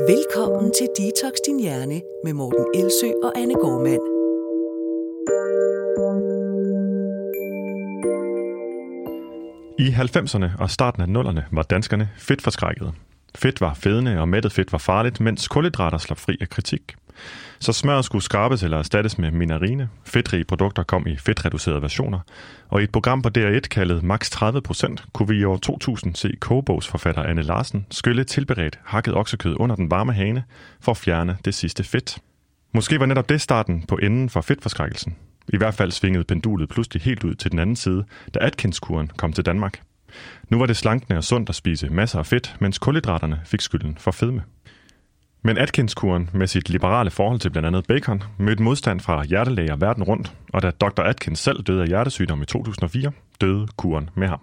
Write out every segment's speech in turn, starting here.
Velkommen til Detox Din Hjerne med Morten Elsø og Anne Gormand. I 90'erne og starten af 0'erne var danskerne fedt forskrækket. Fedt var fedende, og mættet fedt var farligt, mens kulhydrater slap fri af kritik. Så smør skulle skrabes eller erstattes med minarine. Fedtrige produkter kom i fedtreducerede versioner. Og i et program på DR1 kaldet Max 30%, kunne vi i år 2000 se kogebogsforfatter Anne Larsen skylle tilberedt hakket oksekød under den varme hane for at fjerne det sidste fedt. Måske var netop det starten på enden for fedtforskrækkelsen. I hvert fald svingede pendulet pludselig helt ud til den anden side, da Atkins-kuren kom til Danmark. Nu var det slankende og sundt at spise masser af fedt, mens kulhydraterne fik skylden for fedme. Men Atkins-kuren med sit liberale forhold til blandt andet bacon mødte modstand fra hjertelæger verden rundt, og da Dr. Atkins selv døde af hjertesygdom i 2004, døde kuren med ham.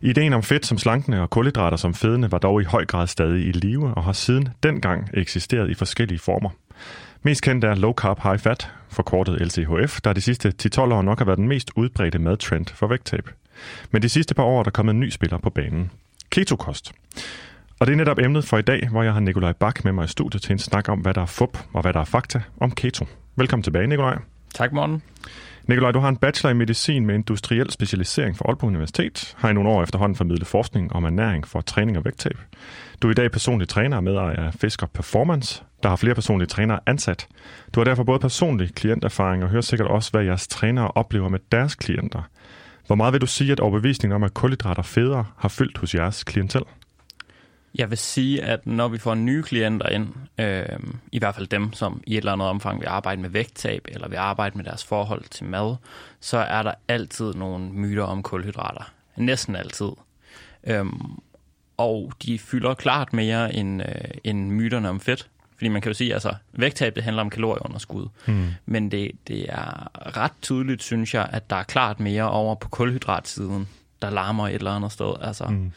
Ideen om fedt som slankende og kulhydrater som fedende var dog i høj grad stadig i live og har siden dengang eksisteret i forskellige former. Mest kendt er low carb high fat, forkortet LCHF, der de sidste 10-12 år nok har været den mest udbredte madtrend for vægttab. Men de sidste par år er der kommet en ny spiller på banen. Ketokost. Og det er netop emnet for i dag, hvor jeg har Nikolaj Bak med mig i studiet til en snak om, hvad der er fup og hvad der er fakta om keto. Velkommen tilbage, Nikolaj. Tak, Morten. Nikolaj, du har en bachelor i medicin med industriel specialisering fra Aalborg Universitet. Har i nogle år efterhånden formidlet forskning om ernæring for træning og vægttab. Du er i dag personlig træner med af Fisker Performance, der har flere personlige trænere ansat. Du har derfor både personlig klienterfaring og hører sikkert også, hvad jeres trænere oplever med deres klienter. Hvor meget vil du sige, at overbevisningen om, at kulhydrater federe har fyldt hos jeres klientel? Jeg vil sige, at når vi får nye klienter ind, øh, i hvert fald dem, som i et eller andet omfang vil arbejde med vægttab, eller vil arbejde med deres forhold til mad, så er der altid nogle myter om kulhydrater. Næsten altid. Øhm, og de fylder klart mere end, øh, end myterne om fedt. Fordi man kan jo sige, altså vægttab, det handler om kalorieunderskud. Mm. Men det, det er ret tydeligt, synes jeg, at der er klart mere over på kulhydratsiden, der larmer et eller andet sted. Altså, mm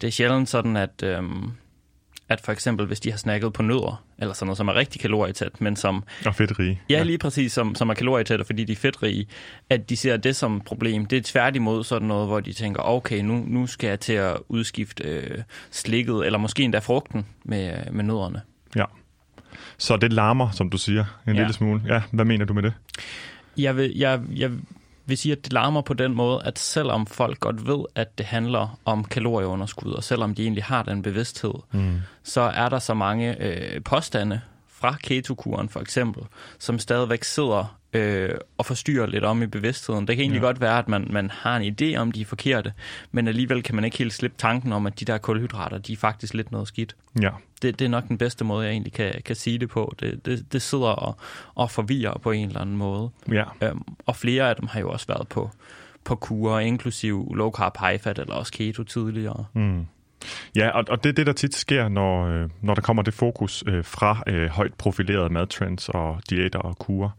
det er sjældent sådan, at, øhm, at for eksempel, hvis de har snakket på nødder, eller sådan noget, som er rigtig kalorietæt, men som... Og fedtrige. Ja, lige præcis, som, som er kalorietæt, fordi de er fedtrige, at de ser det som problem. Det er tværtimod sådan noget, hvor de tænker, okay, nu, nu skal jeg til at udskifte øh, slikket, eller måske endda frugten med, med nødderne. Ja. Så det larmer, som du siger, en ja. lille smule. Ja, hvad mener du med det? Jeg vil, jeg, jeg vil sige, at det larmer på den måde, at selvom folk godt ved, at det handler om kalorieunderskud, og selvom de egentlig har den bevidsthed, mm. så er der så mange øh, påstande fra ketokuren for eksempel, som stadigvæk sidder øh, og forstyrrer lidt om i bevidstheden. Det kan egentlig ja. godt være, at man, man har en idé om, de er forkerte, men alligevel kan man ikke helt slippe tanken om, at de der kulhydrater, de er faktisk lidt noget skidt. Ja. Det, det er nok den bedste måde, jeg egentlig kan, kan sige det på. Det, det, det sidder og, og forvirrer på en eller anden måde. Ja. Øhm, og flere af dem har jo også været på, på kurer, inklusiv low carb high fat eller også keto tidligere. Mm. Ja, og, og det er det, der tit sker, når, øh, når der kommer det fokus øh, fra øh, højt profilerede madtrends og diæter og kurer.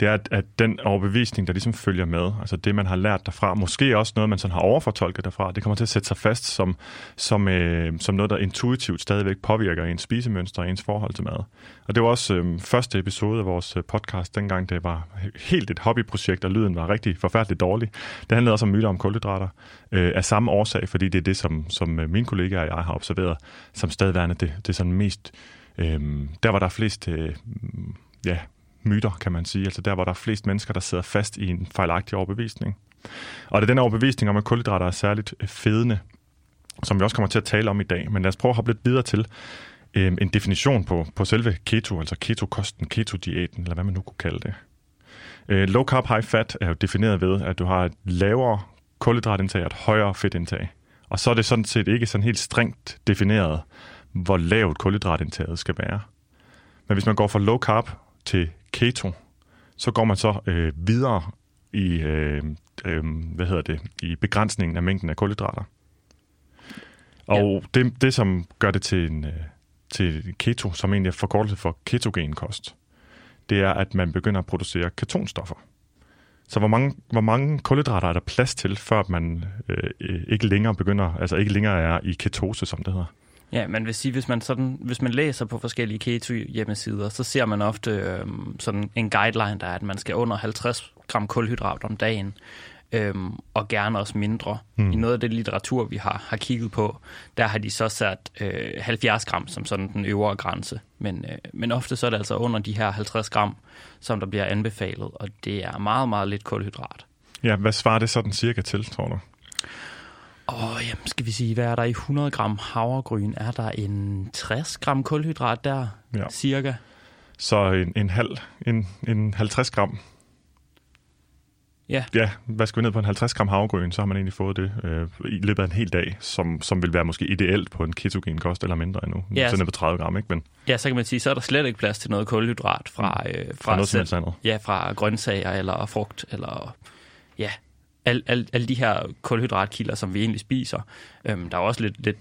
Det er, at, at den overbevisning, der ligesom følger med, altså det, man har lært derfra, måske også noget, man sådan har overfortolket derfra, det kommer til at sætte sig fast som, som, øh, som noget, der intuitivt stadigvæk påvirker ens spisemønster og ens forhold til mad. Og det var også øh, første episode af vores øh, podcast, dengang det var helt et hobbyprojekt, og lyden var rigtig forfærdeligt dårlig. Det handlede også om myter om kulhydrater, øh, af samme årsag, fordi det er det, som, som øh, kollega kollegaer jeg har observeret, som stadigværende det, det er sådan mest, øh, der var der flest, øh, ja, myter, kan man sige. Altså der, hvor der er flest mennesker, der sidder fast i en fejlagtig overbevisning. Og det er den overbevisning om, at kulhydrater er særligt øh, fedende, som vi også kommer til at tale om i dag. Men lad os prøve at hoppe lidt videre til øh, en definition på, på selve keto, altså ketokosten, ketodiæten, eller hvad man nu kunne kalde det. Øh, low carb, high fat er jo defineret ved, at du har et lavere kulhydratindtag og et højere fedtindtag. Og så er det sådan set ikke sådan helt strengt defineret, hvor lavt kulhydratindtaget skal være. Men hvis man går fra low carb til keto, så går man så øh, videre i, øh, øh, hvad hedder det, i begrænsningen af mængden af kulhydrater. Og ja. det, det, som gør det til, en, øh, til keto, som egentlig er forkortelse for ketogen kost, det er, at man begynder at producere ketonstoffer. Så hvor mange, hvor mange kulhydrater er der plads til, før man øh, øh, ikke længere begynder, altså ikke længere er i ketose, som det hedder? Ja, man vil sige, hvis man, sådan, hvis man læser på forskellige keto-hjemmesider, så ser man ofte øh, sådan en guideline, der er, at man skal under 50 gram kulhydrat om dagen øhm, og gerne også mindre. Mm. I noget af det litteratur, vi har, har kigget på, der har de så sat øh, 70 gram som sådan den øvre grænse. Men, øh, men ofte så er det altså under de her 50 gram, som der bliver anbefalet, og det er meget, meget lidt kulhydrat. Ja, hvad svarer det sådan cirka til, tror du? Og jamen, skal vi sige, hvad er der i 100 gram havregryn? Er der en 60 gram kulhydrat der, ja. cirka? Så en, en, halv, en, en 50 gram Ja. Ja, hvad skal vi ned på en 50 gram havregryn, så har man egentlig fået det øh, i løbet af en hel dag, som, som vil være måske ideelt på en ketogen kost eller mindre endnu. Ja, så ned på 30 gram, ikke? Men, ja, så kan man sige, så er der slet ikke plads til noget kulhydrat fra, mm. øh, fra, fra noget selv, andet. Ja, fra grøntsager eller frugt, eller ja, alle al, al de her kulhydratkilder, som vi egentlig spiser. Øhm, der er også lidt, lidt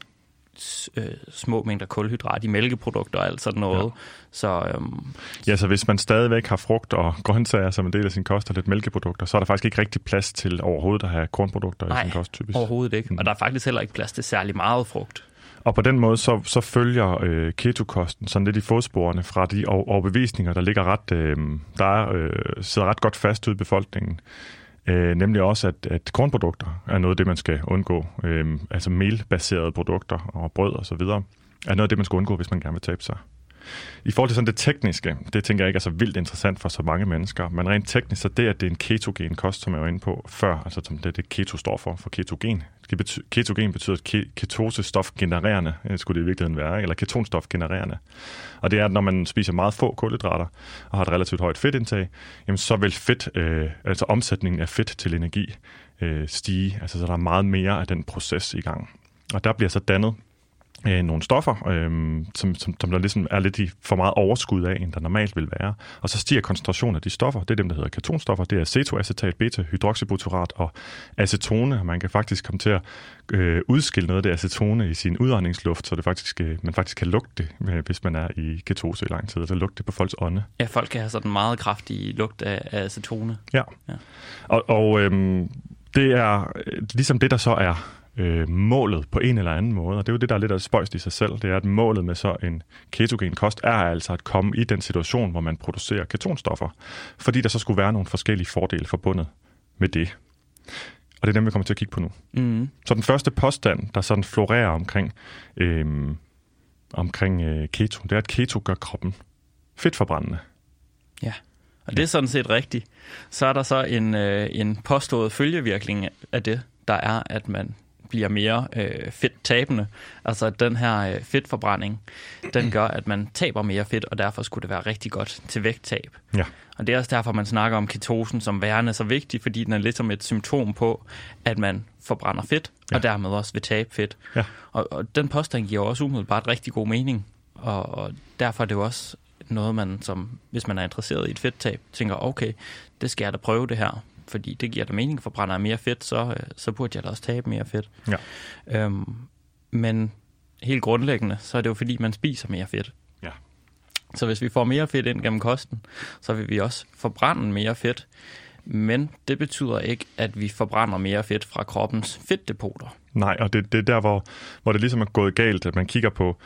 øh, små mængder kulhydrat i mælkeprodukter og alt sådan noget. Ja. Så, øhm, ja, så hvis man stadigvæk har frugt og grøntsager som en del af sin kost og lidt mælkeprodukter, så er der faktisk ikke rigtig plads til overhovedet at have kornprodukter nej, i sin kost, typisk. overhovedet ikke. Mm. Og der er faktisk heller ikke plads til særlig meget frugt. Og på den måde, så, så følger øh, ketokosten sådan lidt i fodsporene fra de overbevisninger, der ligger ret, øh, der er, øh, sidder ret godt fast ud i befolkningen. Øh, nemlig også, at, at kornprodukter er noget af det, man skal undgå. Øh, altså melbaserede produkter og brød og så videre, er noget af det, man skal undgå, hvis man gerne vil tabe sig. I forhold til sådan det tekniske, det tænker jeg ikke er så vildt interessant for så mange mennesker, men rent teknisk, så det, at det er en ketogen kost, som jeg var inde på før, altså som det, det keto står for, for ketogen. Ketogen betyder ketosestof genererende, øh, skulle det i virkeligheden være, eller ketonstof genererende. Og det er, at når man spiser meget få kulhydrater og har et relativt højt fedtindtag, jamen så vil fedt, øh, altså omsætningen af fedt til energi øh, stige. Altså så der er meget mere af den proces i gang. Og der bliver så dannet øh, nogle stoffer, øh, som, som, som der ligesom er lidt i for meget overskud af, end der normalt vil være. Og så stiger koncentrationen af de stoffer. Det er dem, der hedder ketonstoffer. Det er cetoacetat, beta-hydroxybutyrat og acetone. Man kan faktisk komme til at øh, udskille noget af det acetone i sin udåndingsluft, så det faktisk, øh, man faktisk kan lugte det, øh, hvis man er i ketose i lang tid. Så lugte det på folks ånde. Ja, folk kan have sådan meget kraftig lugt af, af acetone. Ja. ja. Og, og øh, det er øh, ligesom det, der så er øh, målet på en eller anden måde. Og det er jo det, der er lidt af spøjst i sig selv. Det er, at målet med så en ketogen kost er altså at komme i den situation, hvor man producerer ketonstoffer. Fordi der så skulle være nogle forskellige fordele forbundet med det. Og det er dem, vi kommer til at kigge på nu. Mm. Så den første påstand, der sådan florerer omkring, øh, omkring øh, keto, det er, at keto gør kroppen fedtforbrændende. Ja, og det er sådan set rigtigt. Så er der så en, øh, en påstået følgevirkning af det, der er, at man bliver mere øh, fedt-tabende. Altså at den her øh, fedtforbrænding, den gør, at man taber mere fedt, og derfor skulle det være rigtig godt til vægttab. Ja. Og det er også derfor, man snakker om ketosen som værende så vigtig, fordi den er lidt som et symptom på, at man forbrænder fedt, ja. og dermed også vil tabe fedt. Ja. Og, og den påstand giver også umiddelbart rigtig god mening, og, og derfor er det jo også noget, man som, hvis man er interesseret i et fedttab, tænker, okay, det skal jeg da prøve det her, fordi det giver da mening, for brænder jeg mere fedt, så, øh, så burde jeg da også tabe mere fedt. Ja. Øhm, men helt grundlæggende, så er det jo fordi, man spiser mere fedt. Ja. Så hvis vi får mere fedt ind gennem kosten, så vil vi også forbrænde mere fedt. Men det betyder ikke, at vi forbrænder mere fedt fra kroppens fedtdepoter. Nej, og det, det er der, hvor, hvor det ligesom er gået galt, at man kigger på,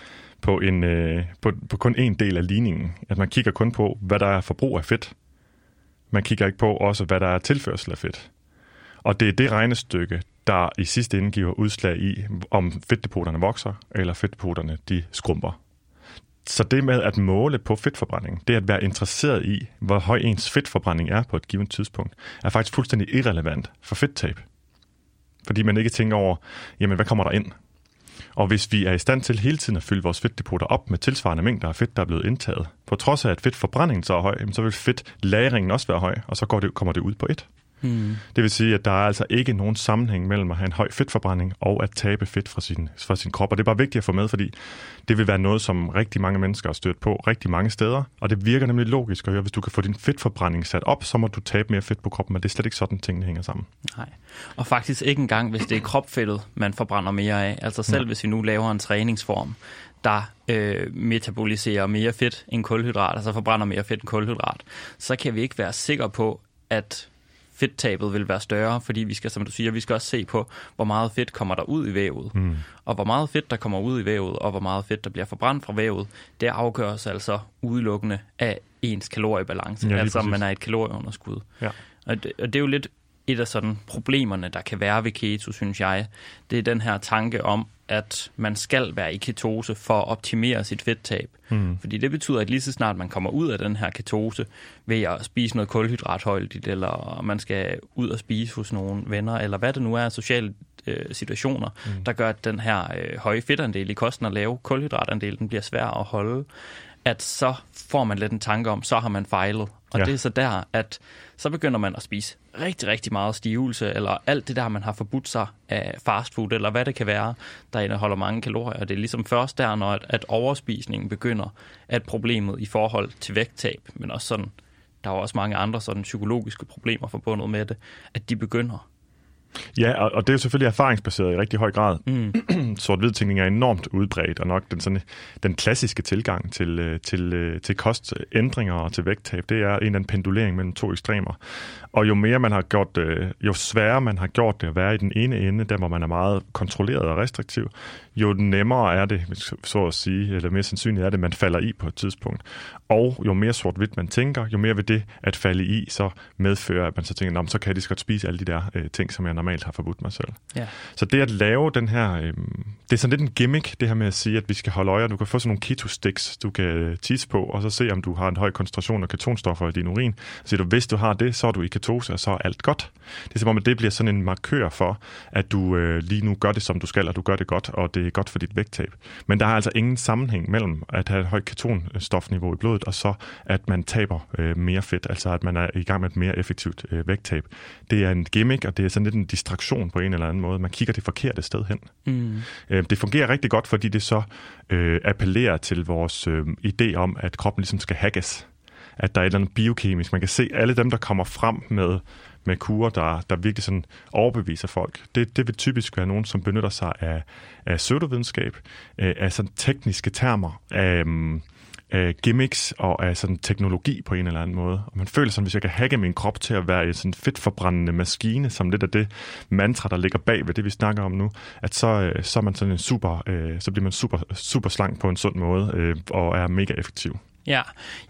på, en, øh, på, på kun en del af ligningen. At man kigger kun på, hvad der er forbrug af fedt. Man kigger ikke på også, hvad der er tilførsel af fedt. Og det er det regnestykke, der i sidste ende giver udslag i, om fedtdepoterne vokser, eller fedtdepoterne de skrumper. Så det med at måle på fedtforbrænding, det at være interesseret i, hvor høj ens fedtforbrænding er på et givet tidspunkt, er faktisk fuldstændig irrelevant for fedttab. Fordi man ikke tænker over, jamen hvad kommer der ind? Og hvis vi er i stand til hele tiden at fylde vores fedtdepoter op med tilsvarende mængder af fedt, der er blevet indtaget, på trods af at fedtforbrændingen så er høj, så vil fedtlagringen også være høj, og så går det, kommer det ud på et. Mm. Det vil sige, at der er altså ikke nogen sammenhæng mellem at have en høj fedtforbrænding og at tabe fedt fra sin, fra sin krop. Og det er bare vigtigt at få med, fordi det vil være noget, som rigtig mange mennesker har stødt på rigtig mange steder. Og det virker nemlig logisk at høre, hvis du kan få din fedtforbrænding sat op, så må du tabe mere fedt på kroppen, men det er slet ikke sådan, tingene hænger sammen. Nej, og faktisk ikke engang, hvis det er kropfedtet, man forbrænder mere af. Altså selv ja. hvis vi nu laver en træningsform, der øh, metaboliserer mere fedt end kulhydrat, altså forbrænder mere fedt end kulhydrat, så kan vi ikke være sikre på, at fedttabet vil være større, fordi vi skal, som du siger, vi skal også se på, hvor meget fedt kommer der ud i vævet. Mm. Og hvor meget fedt, der kommer ud i vævet, og hvor meget fedt, der bliver forbrændt fra vævet, det afgøres altså udelukkende af ens kaloriebalance, ja, altså om man er et kalorieunderskud. Ja. Og, det, og det er jo lidt et af sådan problemerne, der kan være ved keto, synes jeg, det er den her tanke om, at man skal være i ketose for at optimere sit fedttab. Mm. Fordi det betyder, at lige så snart man kommer ud af den her ketose ved at spise noget kulhydratholdigt, eller man skal ud og spise hos nogle venner, eller hvad det nu er, sociale øh, situationer, mm. der gør, at den her øh, høje fedtandel i kosten og lave kulhydratandel, den bliver svær at holde, at så får man lidt en tanke om, så har man fejlet. Og ja. det er så der, at så begynder man at spise rigtig, rigtig meget stivelse, eller alt det der, man har forbudt sig af fastfood, eller hvad det kan være, der indeholder mange kalorier. Det er ligesom først der, når at, at overspisningen begynder, at problemet i forhold til vægttab, men også sådan, der er også mange andre sådan psykologiske problemer forbundet med det, at de begynder. Ja, og, og det er jo selvfølgelig erfaringsbaseret i rigtig høj grad. Mm. Sort-hvid tænkning er enormt udbredt, og nok den, sådan, den klassiske tilgang til, øh, til, øh, til kostændringer og til vægttab, det er en eller anden pendulering mellem to ekstremer. Og jo mere man har gjort jo sværere man har gjort det at være i den ene ende, der hvor man er meget kontrolleret og restriktiv, jo nemmere er det, så at sige, eller mere sandsynligt er det, man falder i på et tidspunkt. Og jo mere sort-hvidt man tænker, jo mere vil det at falde i, så medfører, at man så tænker, så kan jeg lige så godt spise alle de der øh, ting, som jeg normalt har forbudt mig selv. Ja. Så det at lave den her, øh, det er sådan lidt en gimmick, det her med at sige, at vi skal holde øje, du kan få sådan nogle keto sticks, du kan tisse på, og så se, om du har en høj koncentration af ketonstoffer i din urin. Så du, hvis du har det, så er du i ketose, og så er alt godt. Det er som om, at det bliver sådan en markør for, at du øh, lige nu gør det, som du skal, og du gør det godt, og det er godt for dit vægttab. Men der er altså ingen sammenhæng mellem at have et højt ketonstofniveau i blodet, og så at man taber øh, mere fedt, altså at man er i gang med et mere effektivt øh, vægttab. Det er en gimmick, og det er sådan lidt en distraktion på en eller anden måde. Man kigger det forkerte sted hen. Mm. Øh, det fungerer rigtig godt, fordi det så øh, appellerer til vores øh, idé om, at kroppen ligesom skal hackes at der er et eller andet biokemisk. Man kan se alle dem, der kommer frem med med kurer, der, der virkelig sådan overbeviser folk. Det, det vil typisk være nogen, som benytter sig af, af pseudovidenskab, øh, af sådan tekniske termer, af, af gimmicks og af sådan teknologi på en eller anden måde. Og man føler som, hvis jeg kan hacke min krop til at være en sådan fedtforbrændende maskine, som lidt af det mantra, der ligger bag ved det, vi snakker om nu, at så, øh, så er man sådan en super, øh, så bliver man super, super slank på en sund måde øh, og er mega effektiv. Ja.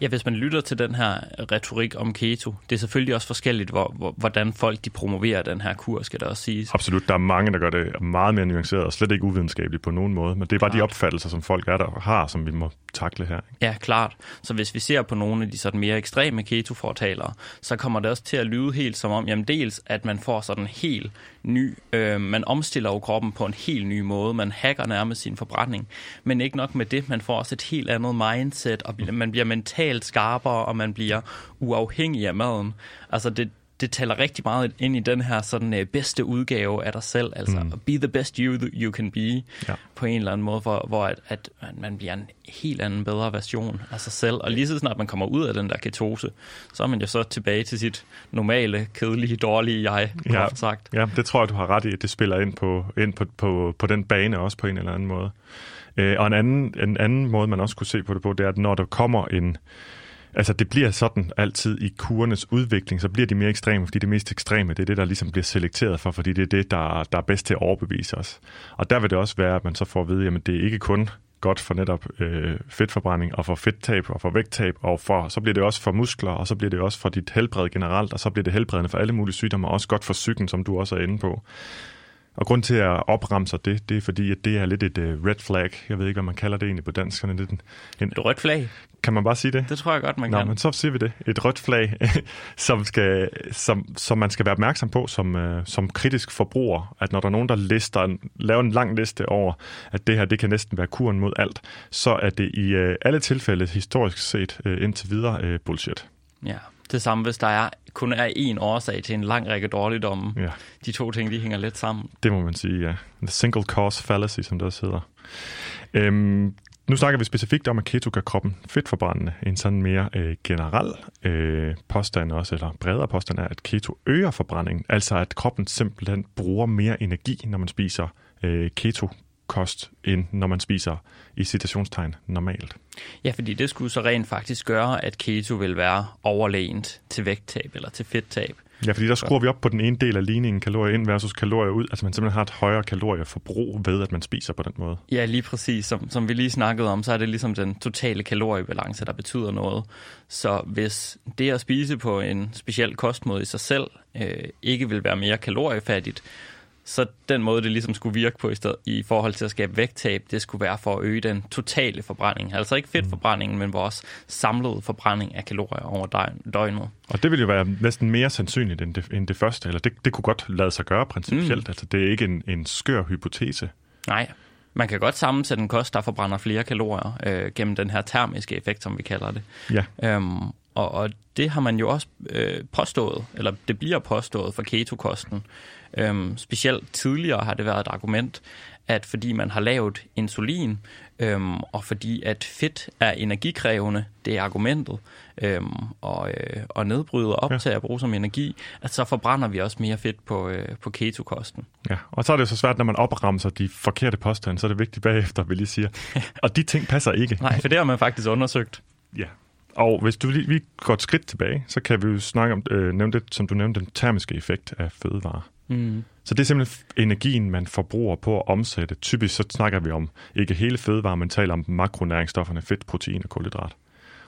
ja, hvis man lytter til den her retorik om keto, det er selvfølgelig også forskelligt, hvor, hvor, hvordan folk de promoverer den her kur, skal der også siges. Absolut, der er mange, der gør det meget mere nuanceret og slet ikke uvidenskabeligt på nogen måde, men det er bare klart. de opfattelser, som folk er der har, som vi må takle her. Ikke? Ja, klart. Så hvis vi ser på nogle af de sådan mere ekstreme keto-fortalere, så kommer det også til at lyde helt som om, jamen dels, at man får sådan helt ny, øh, man omstiller jo kroppen på en helt ny måde, man hacker nærmest sin forbrænding, men ikke nok med det, man får også et helt andet mindset, og man bliver mentalt skarpere, og man bliver uafhængig af maden. Altså det, det taler rigtig meget ind i den her sådan uh, bedste udgave af dig selv, altså mm. be the best you you can be, ja. på en eller anden måde, hvor, hvor at, at man bliver en helt anden, bedre version af sig selv. Og lige så snart man kommer ud af den der ketose, så er man jo så tilbage til sit normale, kedelige, dårlige jeg, ja. sagt. Ja, det tror jeg, du har ret i, at det spiller ind på, ind på, på, på den bane også på en eller anden måde. Øh, og en anden, en anden måde, man også kunne se på det på, det er, at når der kommer en Altså, det bliver sådan altid i kurernes udvikling, så bliver de mere ekstreme, fordi det mest ekstreme, det er det, der ligesom bliver selekteret for, fordi det er det, der, der er bedst til at overbevise os. Og der vil det også være, at man så får at vide, at det er ikke kun godt for netop øh, fedtforbrænding og for fedttab og for vægttab, og for, så bliver det også for muskler, og så bliver det også for dit helbred generelt, og så bliver det helbredende for alle mulige sygdomme, og også godt for psyken, som du også er inde på. Og grund til at opramse det, det er fordi, at det er lidt et uh, red flag. Jeg ved ikke, hvad man kalder det egentlig på dansk. Sådan lidt en, en, et rødt flag? Kan man bare sige det? Det tror jeg godt, man Nå, kan. men så siger vi det. Et rødt flag, som, skal, som, som man skal være opmærksom på som, uh, som kritisk forbruger. At når der er nogen, der lister, laver en lang liste over, at det her det kan næsten være kuren mod alt, så er det i uh, alle tilfælde historisk set uh, indtil videre uh, bullshit. Ja, det samme, hvis der er, kun er én årsag til en lang række dårligdomme. Ja. De to ting, de hænger lidt sammen. Det må man sige, ja. The single cause fallacy, som det også hedder. Øhm, nu snakker vi specifikt om, at keto gør kroppen fedtforbrændende. En sådan mere øh, generel øh, påstand også, eller bredere påstand er, at keto øger forbrændingen. Altså at kroppen simpelthen bruger mere energi, når man spiser øh, keto kost, end når man spiser i citationstegn normalt. Ja, fordi det skulle så rent faktisk gøre, at keto vil være overlænt til vægttab eller til fedttab. Ja, fordi der skruer vi op på den ene del af ligningen, kalorier ind versus kalorier ud. Altså man simpelthen har et højere kalorieforbrug ved, at man spiser på den måde. Ja, lige præcis. Som, som vi lige snakkede om, så er det ligesom den totale kaloriebalance, der betyder noget. Så hvis det at spise på en speciel kostmåde i sig selv øh, ikke vil være mere kaloriefattigt, så den måde, det ligesom skulle virke på i, stedet, i forhold til at skabe vægttab, det skulle være for at øge den totale forbrænding. Altså ikke fedtforbrændingen, men vores samlede forbrænding af kalorier over døgnet. Og det ville jo være næsten mere sandsynligt end det, end det første, eller det, det kunne godt lade sig gøre principielt. Mm. Altså det er ikke en, en skør hypotese. Nej, man kan godt sammensætte en kost, der forbrænder flere kalorier øh, gennem den her termiske effekt, som vi kalder det. Ja. Øhm, og, og det har man jo også øh, påstået, eller det bliver påstået for ketokosten. Øhm, specielt tidligere har det været et argument, at fordi man har lavet insulin, øhm, og fordi at fedt er energikrævende, det er argumentet, øhm, og, øh, og nedbryder optager ja. og bruger som energi, at så forbrænder vi også mere fedt på, øh, på ketokosten. Ja, og så er det så svært, når man opramser de forkerte påstande, så er det vigtigt bagefter, vil jeg sige. og de ting passer ikke. Nej, for det har man faktisk undersøgt. Ja, og hvis du lige vi går et skridt tilbage, så kan vi jo snakke om, øh, nævne det, som du nævnte, den termiske effekt af fødevarer. Mm. Så det er simpelthen energien, man forbruger på at omsætte. Typisk så snakker vi om ikke hele fødevarer, men taler om makronæringsstofferne fedt, protein og kulhydrat.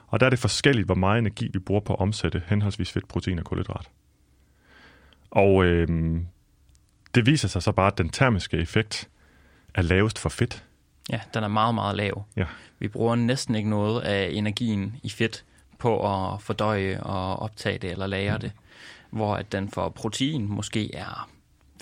Og der er det forskelligt, hvor meget energi vi bruger på at omsætte henholdsvis fedt, protein og kulhydrat. Og øh, det viser sig så bare, at den termiske effekt er lavest for fedt. Ja, den er meget, meget lav. Ja. Vi bruger næsten ikke noget af energien i fedt på at fordøje og optage det eller lagre mm. det. Hvor at den for protein måske er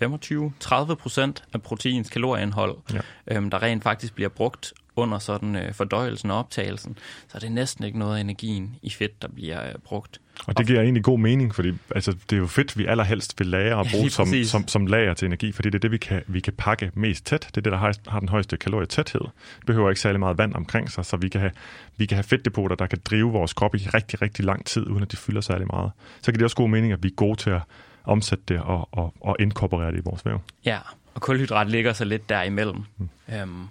25-30 procent af proteins kalorieindhold, ja. øhm, der rent faktisk bliver brugt under sådan øh, fordøjelsen og optagelsen, så er det næsten ikke noget af energien i fedt, der bliver øh, brugt. Og det giver egentlig god mening, fordi altså, det er jo fedt, vi allerhelst vil lære og bruge ja, som, som, som lager til energi, fordi det er det, vi kan, vi kan pakke mest tæt. Det er det, der har, har den højeste kalorietæthed. Det behøver ikke særlig meget vand omkring sig, så vi kan, have, vi kan have fedtdepoter, der kan drive vores krop i rigtig, rigtig lang tid, uden at de fylder særlig meget. Så kan det også god mening, at vi er gode til at omsætte det og, og, og inkorporere det i vores væv. Ja, og kulhydrat ligger så lidt derimellem. Mm. Øhm,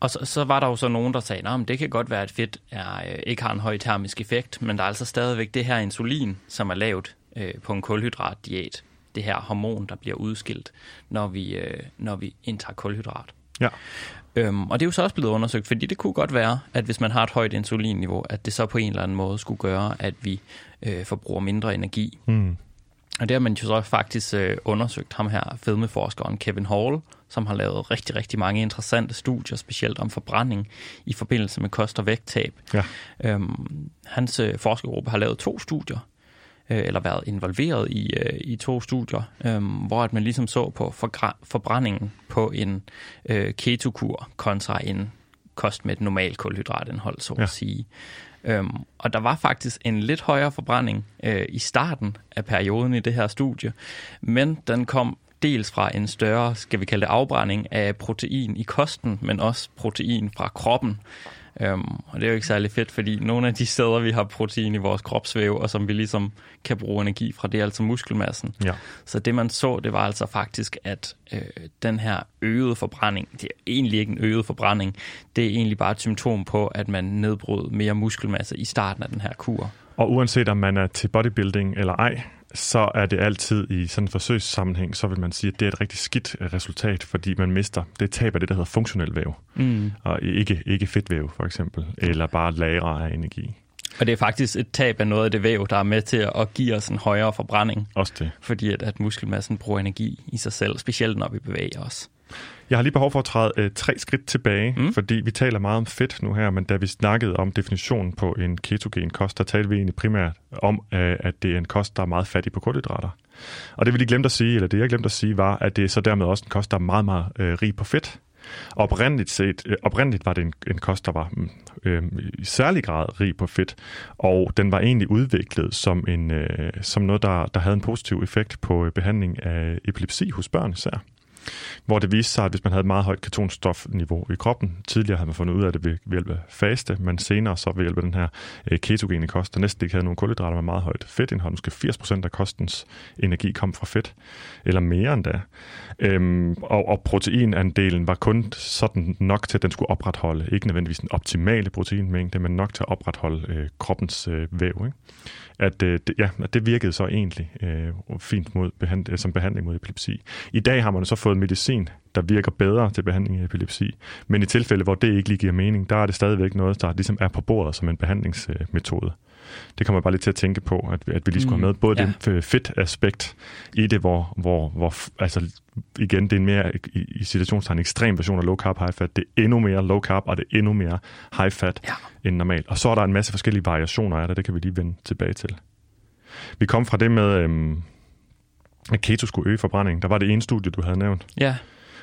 og så, så var der jo så nogen, der sagde, at det kan godt være, at fedt er, øh, ikke har en høj termisk effekt, men der er altså stadigvæk det her insulin, som er lavet øh, på en kulhydratdiæt. Det her hormon, der bliver udskilt, når vi, øh, når vi indtager kulhydrat. Ja. Øhm, og det er jo så også blevet undersøgt, fordi det kunne godt være, at hvis man har et højt insulinniveau, at det så på en eller anden måde skulle gøre, at vi øh, forbruger mindre energi. Mm. Og det har man jo så faktisk øh, undersøgt ham her, fedmeforskeren Kevin Hall, som har lavet rigtig, rigtig mange interessante studier, specielt om forbrænding i forbindelse med kost- og vægttab. Ja. Øhm, hans øh, forskergruppe har lavet to studier, øh, eller været involveret i, øh, i to studier, øh, hvor at man ligesom så på forbrændingen på en øh, ketokur kontra en kost med et normalt kulhydratindhold, så at ja. sige. Øhm, og der var faktisk en lidt højere forbrænding øh, i starten af perioden i det her studie, men den kom dels fra en større, skal vi kalde det afbrænding af protein i kosten, men også protein fra kroppen. Øhm, og det er jo ikke særlig fedt, fordi nogle af de steder, vi har protein i vores kropsvæv, og som vi ligesom kan bruge energi fra, det er altså muskelmassen. Ja. Så det man så, det var altså faktisk, at øh, den her øgede forbrænding, det er egentlig ikke en øget forbrænding, det er egentlig bare et symptom på, at man nedbrød mere muskelmasse i starten af den her kur. Og uanset om man er til bodybuilding eller ej, så er det altid i sådan en forsøgssammenhæng, så vil man sige, at det er et rigtig skidt resultat, fordi man mister det tab af det, der hedder funktionel væv, mm. og ikke, ikke fedtvæv for eksempel, eller bare lagre af energi. Og det er faktisk et tab af noget af det væv, der er med til at give os en højere forbrænding. Også det. Fordi at, at muskelmassen bruger energi i sig selv, specielt når vi bevæger os. Jeg har lige behov for at træde øh, tre skridt tilbage, mm. fordi vi taler meget om fedt nu her, men da vi snakkede om definitionen på en ketogen kost, der talte vi egentlig primært om, øh, at det er en kost, der er meget fattig på kulhydrater. Og det vi lige glemte at sige, eller det jeg glemte at sige, var, at det er så dermed også en kost, der er meget, meget øh, rig på fedt. Oprindeligt, set, øh, oprindeligt var det en, en kost, der var mm, øh, i særlig grad rig på fedt, og den var egentlig udviklet som, en, øh, som noget, der, der havde en positiv effekt på øh, behandling af epilepsi hos børn især hvor det viste sig, at hvis man havde et meget højt ketonstofniveau i kroppen, tidligere havde man fundet ud af det ved, ved hjælp af faste, men senere så ved hjælp af den her øh, ketogene kost, der næsten ikke havde nogen kulhydrater med meget højt fedtindhold. Måske 80% af kostens energi kom fra fedt, eller mere end da. Øhm, og, og proteinandelen var kun sådan nok til, at den skulle opretholde, ikke nødvendigvis den optimale proteinmængde, men nok til at opretholde øh, kroppens øh, væv. Ikke? At, øh, det, ja, at det virkede så egentlig øh, fint mod behand, som behandling mod epilepsi. I dag har man så fået medicin, der virker bedre til behandling af epilepsi, men i tilfælde, hvor det ikke lige giver mening, der er det stadigvæk noget, der ligesom er på bordet som en behandlingsmetode. Øh, det kommer bare lige til at tænke på, at, at vi lige skulle have med både mm, ja. det fedt aspekt i det, hvor, hvor, hvor altså igen, det er en mere i, i situationstegn ekstrem version af low carb, high fat. Det er endnu mere low carb, og det er endnu mere high fat ja. end normalt. Og så er der en masse forskellige variationer af det, det kan vi lige vende tilbage til. Vi kom fra det med, øhm, at keto skulle øge forbrændingen. Der var det ene studie, du havde nævnt. Ja.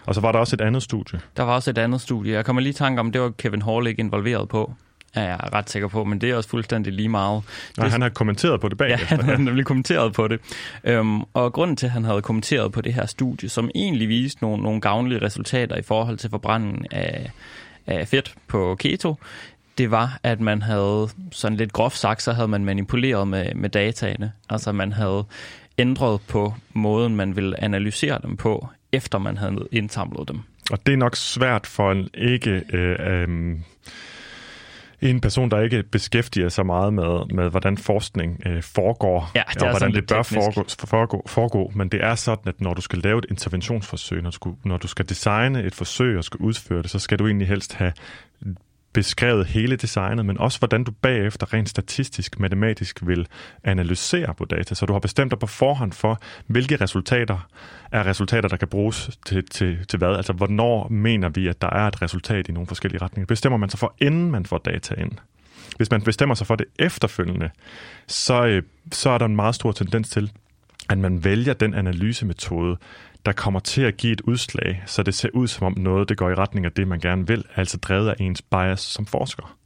Og så var der også et andet studie. Der var også et andet studie. Jeg kommer lige i tanke om, det var Kevin Hall ikke involveret på er jeg ret sikker på, men det er også fuldstændig lige meget. Nej, det, han har kommenteret på det bagefter. Ja, han har nemlig kommenteret på det. Øhm, og grunden til, at han havde kommenteret på det her studie, som egentlig viste nogle, nogle gavnlige resultater i forhold til forbrændingen af, af fedt på keto, det var, at man havde, sådan lidt groft sagt, så havde man manipuleret med, med dataene. Altså man havde ændret på måden, man ville analysere dem på, efter man havde indsamlet dem. Og det er nok svært for en ikke... Øh, øh en person, der ikke beskæftiger sig meget med, med hvordan forskning øh, foregår, ja, det og hvordan det bør foregå, foregå, foregå. Men det er sådan, at når du skal lave et interventionsforsøg, når du, skal, når du skal designe et forsøg og skal udføre det, så skal du egentlig helst have beskrevet hele designet, men også hvordan du bagefter rent statistisk, matematisk vil analysere på data. Så du har bestemt dig på forhånd for, hvilke resultater er resultater, der kan bruges til, til, til hvad. Altså, hvornår mener vi, at der er et resultat i nogle forskellige retninger. Bestemmer man sig for, inden man får data ind. Hvis man bestemmer sig for det efterfølgende, så, øh, så er der en meget stor tendens til, at man vælger den analysemetode, der kommer til at give et udslag, så det ser ud som om noget, det går i retning af det, man gerne vil, altså drevet af ens bias som forsker.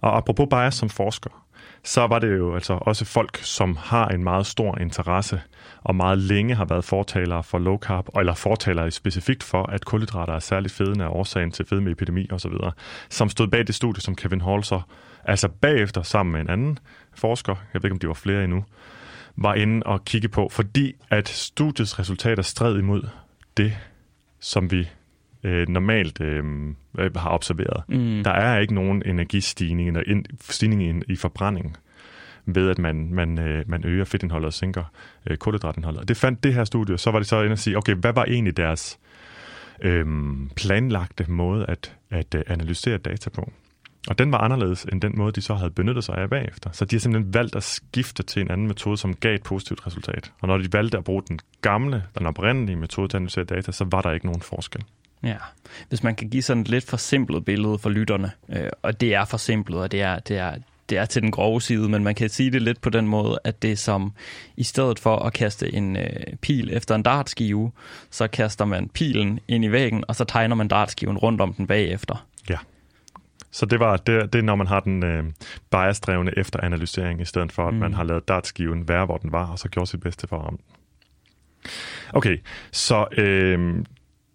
Og apropos bias som forsker, så var det jo altså også folk, som har en meget stor interesse og meget længe har været fortalere for low carb, eller fortalere specifikt for, at kulhydrater er særligt fedende af årsagen til fedmeepidemi osv., som stod bag det studie, som Kevin Hall så, altså bagefter sammen med en anden forsker, jeg ved ikke, om de var flere endnu, var inde og kigge på, fordi at studiets resultater stred imod det, som vi øh, normalt øh, har observeret. Mm. Der er ikke nogen energistigning eller in, stigning i, i forbrænding ved at man, man, øh, man øger fedtindholdet og sænker øh, kulhydratindholdet. Og det fandt det her studie, så var det så inde at sige, okay, hvad var egentlig deres øh, planlagte måde at, at øh, analysere data på? Og den var anderledes end den måde, de så havde benyttet sig af bagefter. Så de har simpelthen valgt at skifte til en anden metode, som gav et positivt resultat. Og når de valgte at bruge den gamle, den oprindelige metode til at analysere data, så var der ikke nogen forskel. Ja, hvis man kan give sådan et lidt forsimplet billede for lytterne, øh, og det er forsimplet, og det er, det, er, det er til den grove side, men man kan sige det lidt på den måde, at det er som, i stedet for at kaste en øh, pil efter en dartskive, så kaster man pilen ind i væggen, og så tegner man dartskiven rundt om den bagefter. Ja. Så det var det, det er, når man har den øh, biasdrevne efteranalysering, i stedet for, at mm. man har lavet dartskiven være, hvor den var, og så gjort sit bedste for at Okay, så øh,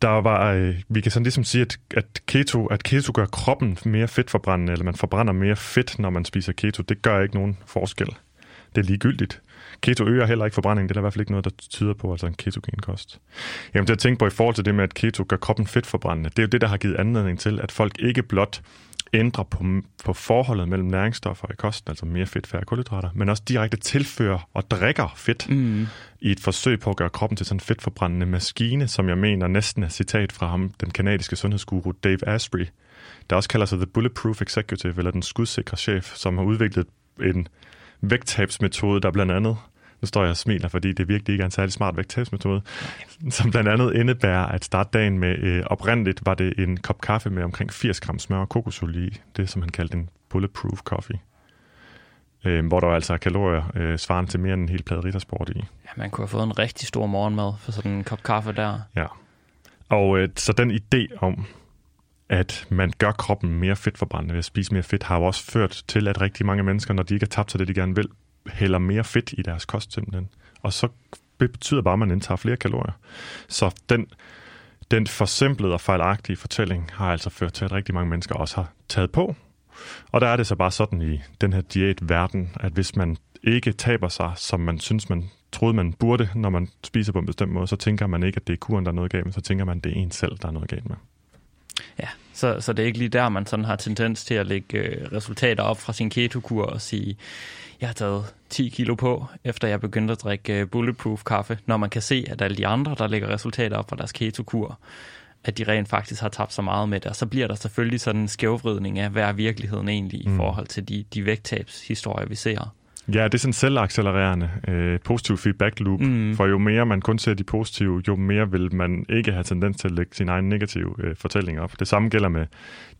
der var, øh, vi kan sådan ligesom sige, at, at, keto, at keto gør kroppen mere fedtforbrændende, eller man forbrænder mere fedt, når man spiser keto. Det gør ikke nogen forskel. Det er ligegyldigt. Keto øger heller ikke forbrændingen. Det er der i hvert fald ikke noget, der tyder på, altså en ketogen kost. Jamen det at tænke på i forhold til det med, at keto gør kroppen fedtforbrændende, det er jo det, der har givet anledning til, at folk ikke blot ændrer på, på forholdet mellem næringsstoffer i kosten, altså mere fedt, færre kulhydrater, men også direkte tilfører og drikker fedt mm. i et forsøg på at gøre kroppen til sådan en fedtforbrændende maskine, som jeg mener næsten er citat fra ham, den kanadiske sundhedsguru Dave Asprey, der også kalder sig The Bulletproof Executive, eller den skudsikre chef, som har udviklet en vægttabsmetode, der blandt andet nu står jeg og smiler, fordi det virkelig ikke er en særlig smart vægttabsmetode, som blandt andet indebærer at starte dagen med, øh, oprindeligt var det en kop kaffe med omkring 80 gram smør og kokosolie i, det som han kaldte en bulletproof coffee. Øh, hvor der altså er kalorier øh, svarende til mere end en hel plade riddersport i. Ja, man kunne have fået en rigtig stor morgenmad for sådan en kop kaffe der. Ja. Og øh, så den idé om, at man gør kroppen mere fedtforbrændende ved at spise mere fedt, har jo også ført til, at rigtig mange mennesker, når de ikke har tabt sig det, de gerne vil, hælder mere fedt i deres kost simpelthen. Og så betyder bare, at man indtager flere kalorier. Så den, den forsimplede og fejlagtige fortælling har altså ført til, at rigtig mange mennesker også har taget på. Og der er det så bare sådan i den her diætverden, at hvis man ikke taber sig, som man synes, man troede, man burde, når man spiser på en bestemt måde, så tænker man ikke, at det er kuren, der er noget galt med, så tænker man, at det er en selv, der er noget galt med. Ja, så, så det er ikke lige der, man sådan har tendens til at lægge øh, resultater op fra sin ketokur og sige, jeg har taget 10 kilo på, efter jeg begyndte at drikke øh, bulletproof kaffe, når man kan se, at alle de andre, der lægger resultater op fra deres ketokur, at de rent faktisk har tabt så meget med det. Og så bliver der selvfølgelig sådan en skævvridning af, hvad er virkeligheden egentlig i mm. forhold til de, de vægttabshistorier, vi ser. Ja, det er sådan en selvaccelererende øh, positiv feedback loop, mm. for jo mere man kun ser de positive, jo mere vil man ikke have tendens til at lægge sin egen negative øh, fortælling op. Det samme gælder med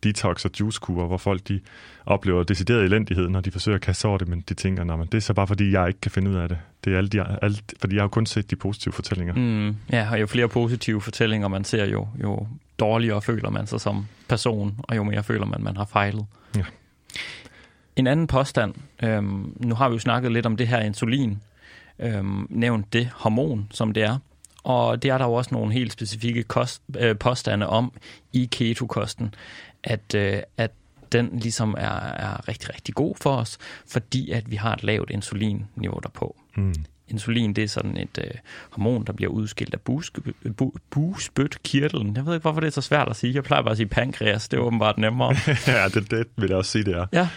detox og juicekur, hvor folk de oplever decideret elendighed, når de forsøger at kaste over det, men de tænker, nej, men det er så bare fordi, jeg ikke kan finde ud af det. Det er alle de, alle, fordi jeg har kun set de positive fortællinger. Mm. Ja, og jo flere positive fortællinger man ser, jo, jo dårligere føler man sig som person, og jo mere føler man, man har fejlet. Ja. En anden påstand, øhm, nu har vi jo snakket lidt om det her insulin, øhm, nævnt det hormon, som det er, og det er der jo også nogle helt specifikke kost, øh, påstande om i ketokosten, at, øh, at den ligesom er, er rigtig, rigtig god for os, fordi at vi har et lavt insulinniveau derpå. Mm. Insulin, det er sådan et øh, hormon, der bliver udskilt af busspytkirtlen. Jeg ved ikke, hvorfor det er så svært at sige. Jeg plejer bare at sige pankreas. Det er åbenbart nemmere. ja, det, det vil jeg også sige, det er. Ja,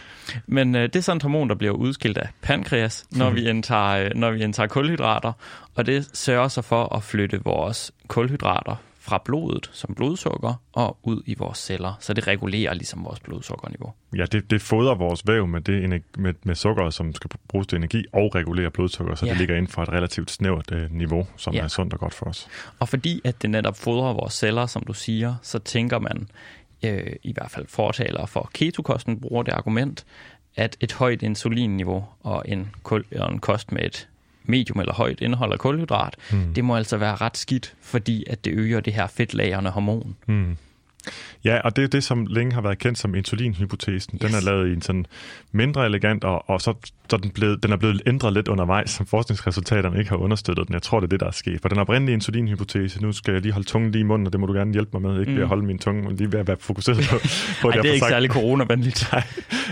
men øh, det er sådan et hormon, der bliver udskilt af pankreas, når, vi indtager, øh, når vi indtager kulhydrater. Og det sørger så for at flytte vores kulhydrater fra blodet som blodsukker og ud i vores celler. Så det regulerer ligesom vores blodsukkerniveau. Ja, det, det fodrer vores væv med, det, med, med sukker, som skal bruges til energi, og regulerer blodsukker, så ja. det ligger inden for et relativt snævert uh, niveau, som ja. er sundt og godt for os. Og fordi at det netop fodrer vores celler, som du siger, så tænker man, øh, i hvert fald fortaler for ketokosten bruger det argument, at et højt insulinniveau og en, og en kost med et medium eller højt indhold af kulhydrat, mm. det må altså være ret skidt, fordi at det øger det her fedtlagerne hormon. Mm. Ja, og det er det, som længe har været kendt som insulinhypotesen. Yes. Den er lavet i en sådan mindre elegant, og, og så, så den, blevet, den er blevet ændret lidt undervejs, som forskningsresultaterne ikke har understøttet den. Jeg tror, det er det, der er sket. For den oprindelige insulinhypotese, nu skal jeg lige holde tungen lige i munden, og det må du gerne hjælpe mig med, ikke mm. ved at holde min tunge, men lige ved at være fokuseret på, på Ej, det, det er ikke sagt. særlig coronavenligt. Nej,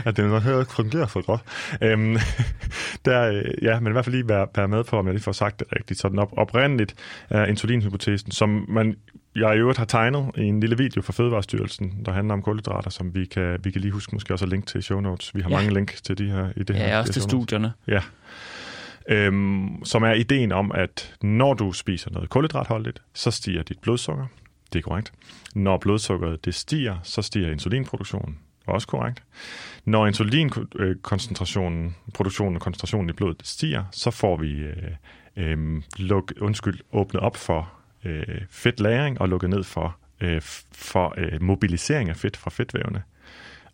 at det nok ikke fungerer for godt. Øhm, der, ja, men i hvert fald lige være, være med på, om jeg lige får sagt det rigtigt. Så den op, oprindeligt er insulinhypotesen, som man jeg i øvrigt har tegnet i en lille video fra Fødevarestyrelsen, der handler om kulhydrater, som vi kan, vi kan lige huske måske også at linke til i show notes. Vi har ja. mange links til de her i det ja, her. Ja, også til studierne. Ja. Øhm, som er ideen om, at når du spiser noget kulhydratholdigt, så stiger dit blodsukker. Det er korrekt. Når blodsukkeret det stiger, så stiger insulinproduktionen. Også korrekt. Når insulinkoncentrationen, produktionen og koncentrationen i blodet stiger, så får vi øh, øh, luk, undskyld, åbnet op for øh, fedtlæring og lukket ned for, øh, for øh, mobilisering af fedt fra fedtvævene.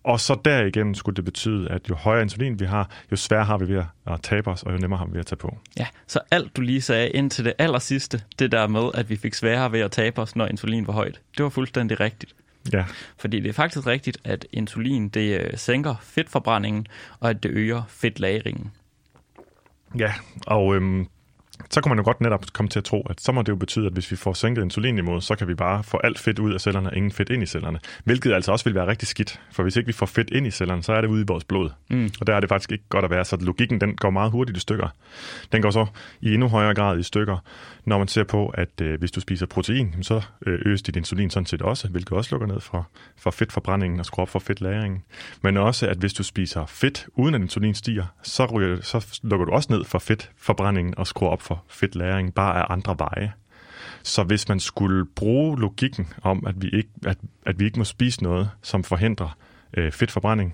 Og så derigennem skulle det betyde, at jo højere insulin vi har, jo sværere har vi ved at tabe os, og jo nemmere har vi ved at tage på. Ja, så alt du lige sagde indtil det aller sidste, det der med, at vi fik sværere ved at tabe os, når insulin var højt, det var fuldstændig rigtigt. Ja. Fordi det er faktisk rigtigt, at insulin det øh, sænker fedtforbrændingen, og at det øger fedtlagringen. Ja, og øhm, så kan man jo godt netop komme til at tro, at så må det jo betyde, at hvis vi får sænket insulinniveauet, så kan vi bare få alt fedt ud af cellerne og ingen fedt ind i cellerne. Hvilket altså også vil være rigtig skidt, for hvis ikke vi får fedt ind i cellerne, så er det ude i vores blod. Mm. Og der er det faktisk ikke godt at være, så logikken den går meget hurtigt i stykker. Den går så i endnu højere grad i stykker, når man ser på, at øh, hvis du spiser protein, så øh, øges dit insulin sådan set også, hvilket også lukker ned for, for fedtforbrændingen og skruer op for fedtlagringen. Men også, at hvis du spiser fedt, uden at insulin stiger, så, ryger, så lukker du også ned for fedtforbrændingen og skruer op for fedtlæring, bare af andre veje. Så hvis man skulle bruge logikken om, at vi ikke, at, at vi ikke må spise noget, som forhindrer øh, fedtforbrænding,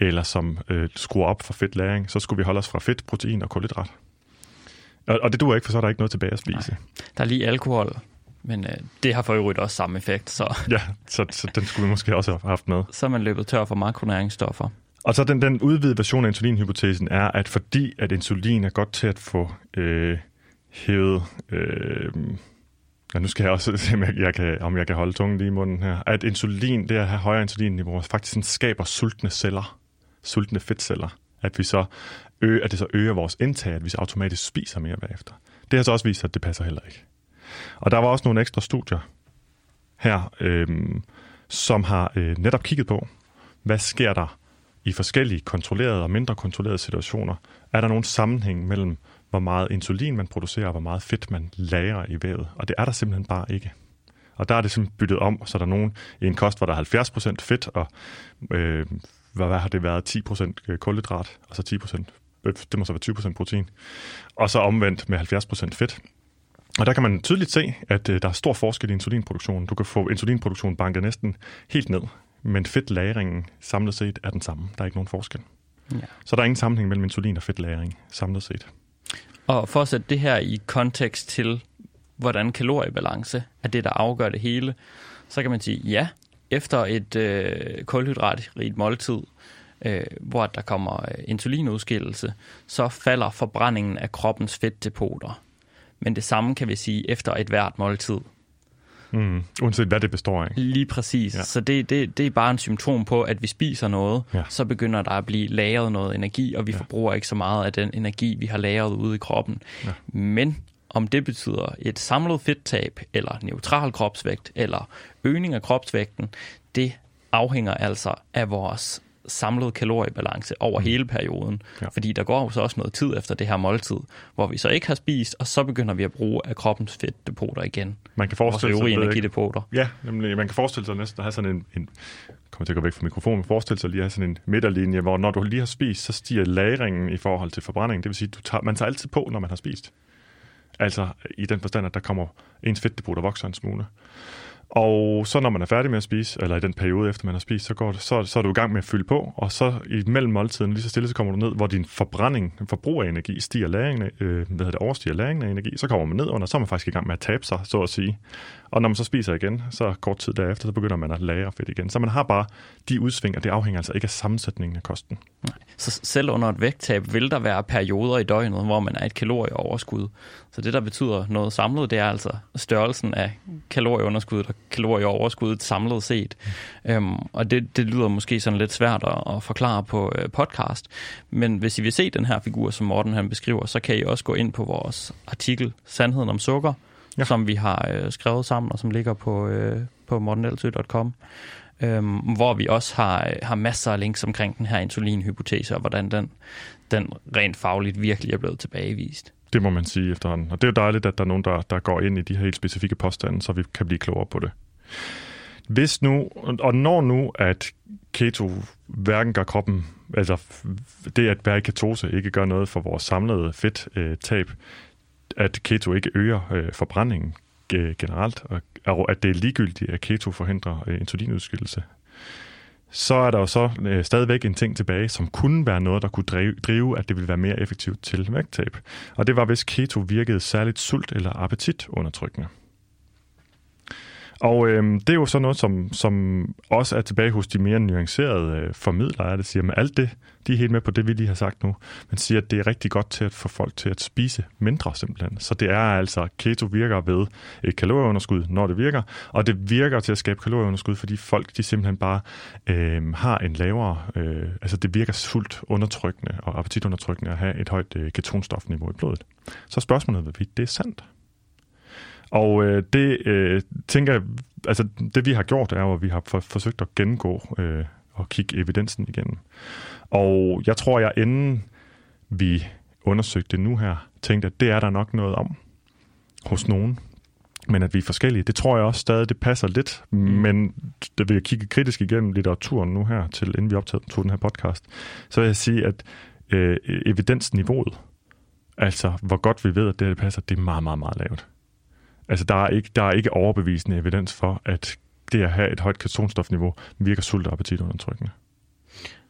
eller som øh, skruer op for fedtlæring, så skulle vi holde os fra fedt, protein og kulhydrat. Og, og det duer ikke, for så er der ikke noget tilbage at spise. Nej. Der er lige alkohol, men øh, det har for øvrigt også samme effekt. Så. Ja, så, så den skulle vi måske også have haft med. Så er man løbet tør for makronæringsstoffer. Og så den, den udvidede version af insulinhypotesen er, at fordi at insulin er godt til at få øh, hævet... Øh, ja, nu skal jeg også se, om jeg, jeg kan, om jeg kan holde tungen lige i munden her. At insulin, det at have højere insulinniveauer, faktisk sådan skaber sultne celler, sultne fedtceller. At vi så ø, at det så øger vores indtag, at vi så automatisk spiser mere bagefter. Det har så også vist, at det passer heller ikke. Og der var også nogle ekstra studier, her, øh, som har øh, netop kigget på, hvad sker der i forskellige kontrollerede og mindre kontrollerede situationer. Er der nogen sammenhæng mellem, hvor meget insulin man producerer, og hvor meget fedt man lagrer i vævet? Og det er der simpelthen bare ikke. Og der er det simpelthen byttet om, så der er nogen i en kost, hvor der er 70% fedt, og øh, hvad, hvad har det været, 10% øh, kulhydrat, og så 10%, øh, det må så være 20% protein, og så omvendt med 70% fedt. Og der kan man tydeligt se, at øh, der er stor forskel i insulinproduktionen. Du kan få insulinproduktionen banket næsten helt ned, men fedtlagringen samlet set er den samme. Der er ikke nogen forskel. Ja. Så der er ingen sammenhæng mellem insulin og fedtlagring samlet set. Og for at sætte det her i kontekst til, hvordan kaloriebalance er det, der afgør det hele, så kan man sige, ja, efter et øh, kulhydratrigt måltid, øh, hvor der kommer øh, insulinudskillelse, så falder forbrændingen af kroppens fedtdepoter. Men det samme kan vi sige efter et hvert måltid. Mm, uanset hvad det består af. Lige præcis. Ja. Så det, det, det er bare en symptom på, at vi spiser noget, ja. så begynder der at blive lagret noget energi, og vi ja. forbruger ikke så meget af den energi, vi har lagret ude i kroppen. Ja. Men om det betyder et samlet fedttab, eller neutral kropsvægt, eller øgning af kropsvægten, det afhænger altså af vores samlede kaloriebalance over mm. hele perioden. Ja. Fordi der går jo så også noget tid efter det her måltid, hvor vi så ikke har spist, og så begynder vi at bruge af kroppens fedtdepoter igen. Man kan forestille sig... energidepoter. Ja, nemlig, man kan forestille sig næsten at have sådan en, en kommer til at gå væk fra mikrofonen, men forestil sig lige at have sådan en midterlinje, hvor når du lige har spist, så stiger lagringen i forhold til forbrænding. Det vil sige, du tager, man tager altid på, når man har spist. Altså i den forstand, at der kommer ens fedtdepot, der vokser en smule. Og så når man er færdig med at spise, eller i den periode efter man har spist, så, går det, så, så er du i gang med at fylde på, og så i mellem måltiden, lige så stille, så kommer du ned, hvor din forbrænding, forbrug af energi, stiger læringen, øh, hvad hedder det, overstiger læringen af energi, så kommer man ned under, så er man faktisk i gang med at tabe sig, så at sige. Og når man så spiser igen, så kort tid derefter, så begynder man at lagre fedt igen. Så man har bare de udsving, og det afhænger altså ikke af sammensætningen af kosten. Nej. Så selv under et vægttab vil der være perioder i døgnet, hvor man er et kalorieoverskud. Så det, der betyder noget samlet, det er altså størrelsen af kalorieunderskuddet og kalorieoverskuddet samlet set. Mm. Øhm, og det, det lyder måske sådan lidt svært at, at forklare på øh, podcast. Men hvis I vil se den her figur, som Morten han beskriver, så kan I også gå ind på vores artikel Sandheden om sukker, ja. som vi har øh, skrevet sammen, og som ligger på, øh, på mortenelsø.com, øhm, hvor vi også har, har masser af links omkring den her insulinhypotese, og hvordan den, den rent fagligt virkelig er blevet tilbagevist. Det må man sige efterhånden. Og det er jo dejligt, at der er nogen, der, der går ind i de her helt specifikke påstande, så vi kan blive klogere på det. Hvis nu, og når nu, at keto hverken gør kroppen, altså det at være i ketose ikke gør noget for vores samlede fedttab, at keto ikke øger øh, forbrændingen øh, generelt, og at det er ligegyldigt, at keto forhindrer øh, insulinudskillelse, så er der jo så øh, stadigvæk en ting tilbage, som kunne være noget, der kunne drive, drive, at det ville være mere effektivt til vægttab. Og det var, hvis keto virkede særligt sult- eller appetitundertrykkende. Og øh, det er jo så noget, som, som også er tilbage hos de mere nuancerede øh, formidlere, der siger, at alt det, de er helt med på det, vi lige har sagt nu, men siger, at det er rigtig godt til at få folk til at spise mindre simpelthen. Så det er altså, keto virker ved et kalorieunderskud, når det virker, og det virker til at skabe kalorieunderskud, fordi folk de simpelthen bare øh, har en lavere, øh, altså det virker sult undertrykkende og appetitundertrykkende at have et højt øh, ketonstofniveau i blodet. Så spørgsmålet er, hvorvidt det er sandt. Og øh, det øh, tænker jeg, altså det vi har gjort er jo, at vi har for, forsøgt at gennemgå øh, og kigge evidensen igennem. Og jeg tror, jeg inden vi undersøgte det nu her, tænkte, at det er der nok noget om hos nogen. Men at vi er forskellige, det tror jeg også stadig, det passer lidt. Mm. Men vil jeg kigge kritisk igennem litteraturen nu her, til inden vi optager den her podcast, så vil jeg sige, at øh, evidensniveauet, altså hvor godt vi ved, at det, det passer, det er meget, meget, meget lavt. Altså, der er ikke, der er ikke overbevisende evidens for, at det at have et højt ketonstofniveau virker sult- og appetitundertrykkende.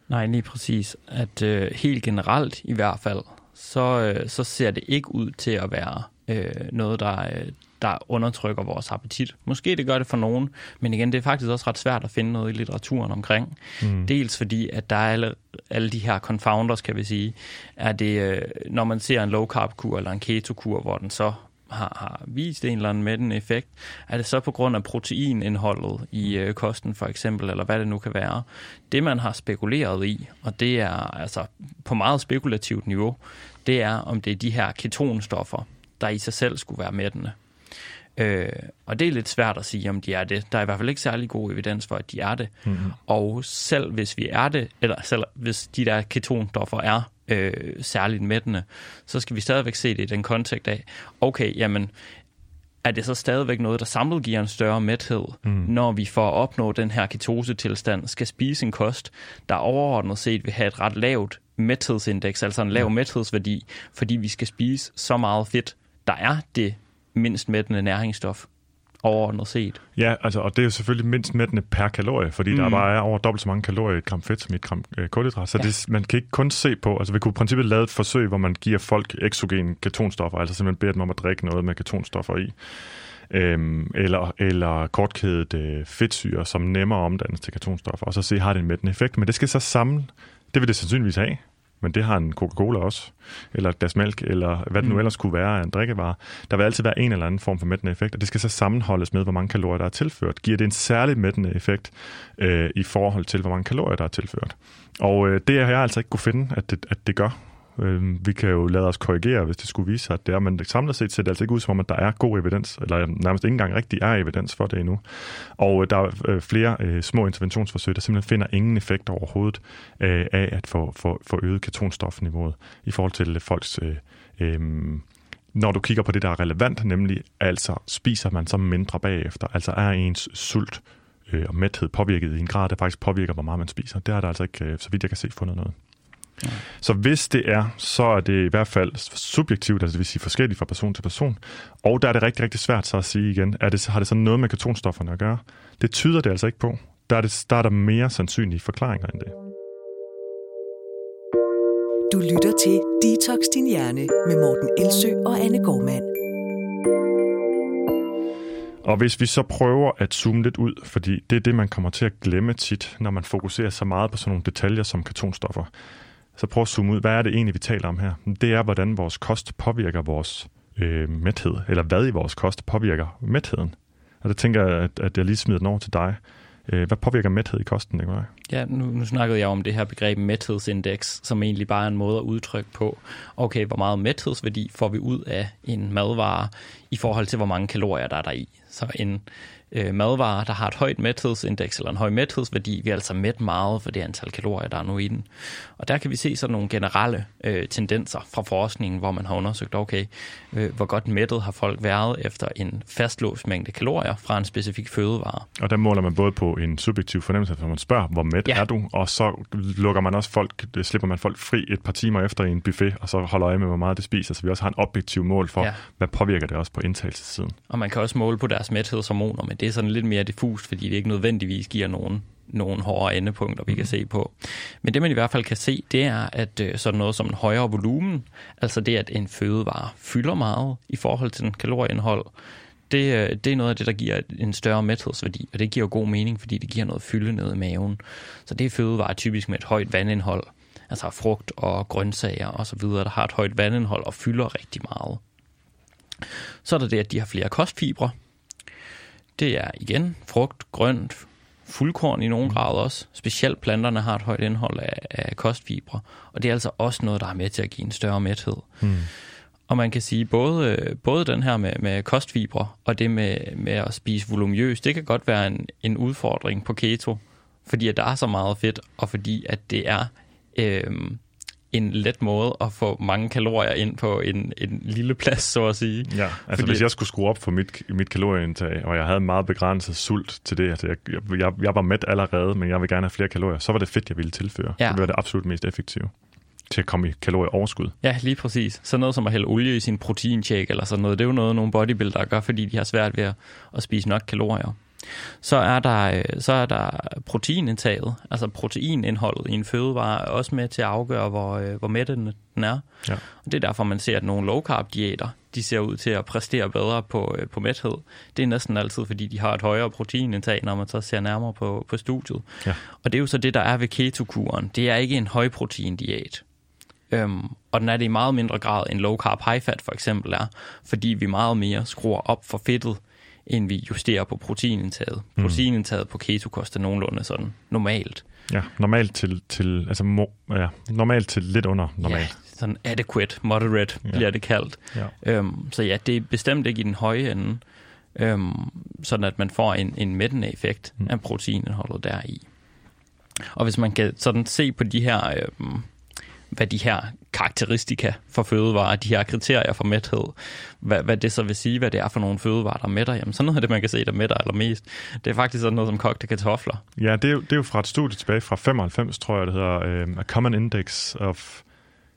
Nej, lige præcis. At øh, helt generelt i hvert fald, så, øh, så ser det ikke ud til at være øh, noget, der, øh, der undertrykker vores appetit. Måske det gør det for nogen, men igen, det er faktisk også ret svært at finde noget i litteraturen omkring. Mm. Dels fordi, at der er alle, alle de her confounders, kan vi sige. Er det, øh, når man ser en low carb kur eller en keto kur, hvor den så har, har vist en eller anden med den effekt, er det så på grund af proteinindholdet i øh, kosten for eksempel, eller hvad det nu kan være. Det man har spekuleret i, og det er altså på meget spekulativt niveau, det er om det er de her ketonstoffer, der i sig selv skulle være mættende. Øh, og det er lidt svært at sige, om de er det. Der er i hvert fald ikke særlig god evidens for, at de er det. Mm-hmm. Og selv hvis vi er det, eller selv hvis de der ketonstoffer er øh, særligt mættende, så skal vi stadigvæk se det i den kontekst af, okay, jamen, er det så stadigvæk noget, der samlet giver en større mæthed, mm. når vi for at opnå den her ketosetilstand skal spise en kost, der overordnet set vil have et ret lavt mæthedsindeks, altså en lav ja. mæthedsværdi, fordi vi skal spise så meget fedt, der er det mindst mættende næringsstof overordnet set. Ja, altså, og det er jo selvfølgelig mindst mættende per kalorie, fordi mm. der bare er over dobbelt så mange kalorier i et gram fedt som i et gram øh, kulhydrat. Så ja. det, man kan ikke kun se på, altså vi kunne i princippet lave et forsøg, hvor man giver folk eksogen ketonstoffer, altså simpelthen beder dem om at drikke noget med ketonstoffer i. Øhm, eller, eller kortkædet øh, fedtsyre, som nemmere omdannes til ketonstoffer, og så se, har det en mættende effekt. Men det skal så sammen, det vil det sandsynligvis have, men det har en Coca-Cola også, eller et glas mælk, eller hvad det nu mm. ellers kunne være af en drikkevare. Der vil altid være en eller anden form for mættende effekt, og det skal så sammenholdes med, hvor mange kalorier der er tilført. Giver det en særlig mættende effekt øh, i forhold til, hvor mange kalorier der er tilført? Og øh, det har jeg altså ikke kunne finde, at det, at det gør. Øh, vi kan jo lade os korrigere, hvis det skulle vise sig, at det er, men samlet set ser det altså ikke ud som om, at der er god evidens, eller nærmest ikke engang rigtig er evidens for det endnu. Og øh, der er øh, flere øh, små interventionsforsøg, der simpelthen finder ingen effekt overhovedet øh, af at få, få, få øget ketonstofniveauet i forhold til folks... Øh, øh, når du kigger på det, der er relevant, nemlig altså spiser man så mindre bagefter, altså er ens sult øh, og mæthed påvirket i en grad, der faktisk påvirker, hvor meget man spiser. Det er der altså ikke, øh, så vidt jeg kan se, fundet noget. Ja. Så hvis det er, så er det i hvert fald subjektivt, altså det vil sige forskelligt fra person til person. Og der er det rigtig, rigtig svært så at sige igen, er det, har det så noget med ketonstofferne at gøre? Det tyder det altså ikke på. Der er, det, der er der mere sandsynlige forklaringer end det. Du lytter til Detox Din Hjerne med Morten Elsø og Anne Gormand. Og hvis vi så prøver at zoome lidt ud, fordi det er det, man kommer til at glemme tit, når man fokuserer så meget på sådan nogle detaljer som ketonstoffer, så prøv at zoome ud. Hvad er det egentlig, vi taler om her? Det er, hvordan vores kost påvirker vores øh, mæthed, eller hvad i vores kost påvirker mætheden. Og det tænker jeg, at, at jeg lige smider den over til dig. Øh, hvad påvirker mæthed i kosten, Nikolaj? Ja, nu, nu snakkede jeg om det her begreb mæthedsindeks, som egentlig bare er en måde at udtrykke på, okay, hvor meget mæthedsværdi får vi ud af en madvare i forhold til, hvor mange kalorier der er der i. Så en, øh, madvarer, der har et højt mæthedsindeks eller en høj mæthedsværdi, vi er altså mæt meget for det antal kalorier, der er nu i den. Og der kan vi se sådan nogle generelle øh, tendenser fra forskningen, hvor man har undersøgt, okay, øh, hvor godt mættet har folk været efter en fastlåst mængde kalorier fra en specifik fødevare. Og der måler man både på en subjektiv fornemmelse, når man spørger, hvor mæt ja. er du, og så lukker man også folk, slipper man folk fri et par timer efter i en buffet, og så holder øje med, hvor meget det spiser, så vi også har en objektiv mål for, ja. hvad påvirker det også på indtagelsessiden. Og man kan også måle på deres mæthedshormoner, det er sådan lidt mere diffust, fordi det ikke nødvendigvis giver nogen nogle hårde endepunkter, vi kan mhm. se på. Men det man i hvert fald kan se, det er, at øh, sådan noget som en højere volumen, altså det, at en fødevare fylder meget i forhold til den kalorieindhold, det, øh, det er noget af det, der giver en større mæthedsværdi, og det giver god mening, fordi det giver noget fylde ned i maven. Så det er fødevarer typisk med et højt vandindhold, altså frugt og grøntsager osv., der har et højt vandindhold og fylder rigtig meget. Så er der det, at de har flere kostfibre, det er igen frugt, grønt, fuldkorn i nogen mm. grad også. Specielt planterne har et højt indhold af, af kostfibre, og det er altså også noget, der er med til at give en større mæthed. Mm. Og man kan sige, både, både den her med, med kostfibre og det med, med at spise volumøst, det kan godt være en, en udfordring på keto, fordi at der er så meget fedt, og fordi at det er øh, en let måde at få mange kalorier ind på en, en lille plads, så at sige. Ja, altså Fordi, hvis jeg skulle skrue op for mit, mit kalorieindtag, og jeg havde meget begrænset sult til det, altså jeg, jeg, jeg var mæt allerede, men jeg vil gerne have flere kalorier, så var det fedt, jeg ville tilføre. Ja. Det var det absolut mest effektive til at komme i kalorieoverskud. Ja, lige præcis. Så noget som at hælde olie i sin proteinshake eller sådan noget, det er jo noget, nogle bodybuildere gør, fordi de har svært ved at, at spise nok kalorier. Så er der, øh, så er der proteinindtaget, altså proteinindholdet i en fødevare, er også med til at afgøre, hvor, øh, hvor mættende den er. Ja. Og det er derfor, man ser, at nogle low carb diæter, de ser ud til at præstere bedre på, øh, på mæthed. Det er næsten altid, fordi de har et højere proteinindtag, når man så ser nærmere på, på studiet. Ja. Og det er jo så det, der er ved ketokuren. Det er ikke en højprotein diæt. Øhm, og den er det i meget mindre grad end low carb high fat for eksempel er, fordi vi meget mere skruer op for fedtet end vi justerer på proteinindtaget. Mm. Proteinindtaget på keto koster nogenlunde sådan normalt. Ja, normalt til, til, altså mo, ja, normalt til lidt under normalt. Ja, sådan adequate, moderate ja. bliver det kaldt. Ja. Øhm, så ja, det er bestemt ikke i den høje ende. øhm, sådan at man får en, en mættende effekt mm. af proteinindholdet deri. Og hvis man kan sådan se på de her, øhm, hvad de her karakteristika for fødevarer, de her kriterier for mæthed, hvad, hvad det så vil sige, hvad det er for nogle fødevarer, der mætter, jamen sådan noget af det, man kan se, der mætter allermest. Det er faktisk sådan noget som kogte kartofler. Ja, det er, jo, det er jo fra et studie tilbage fra 95, tror jeg, det hedder um, A Common Index of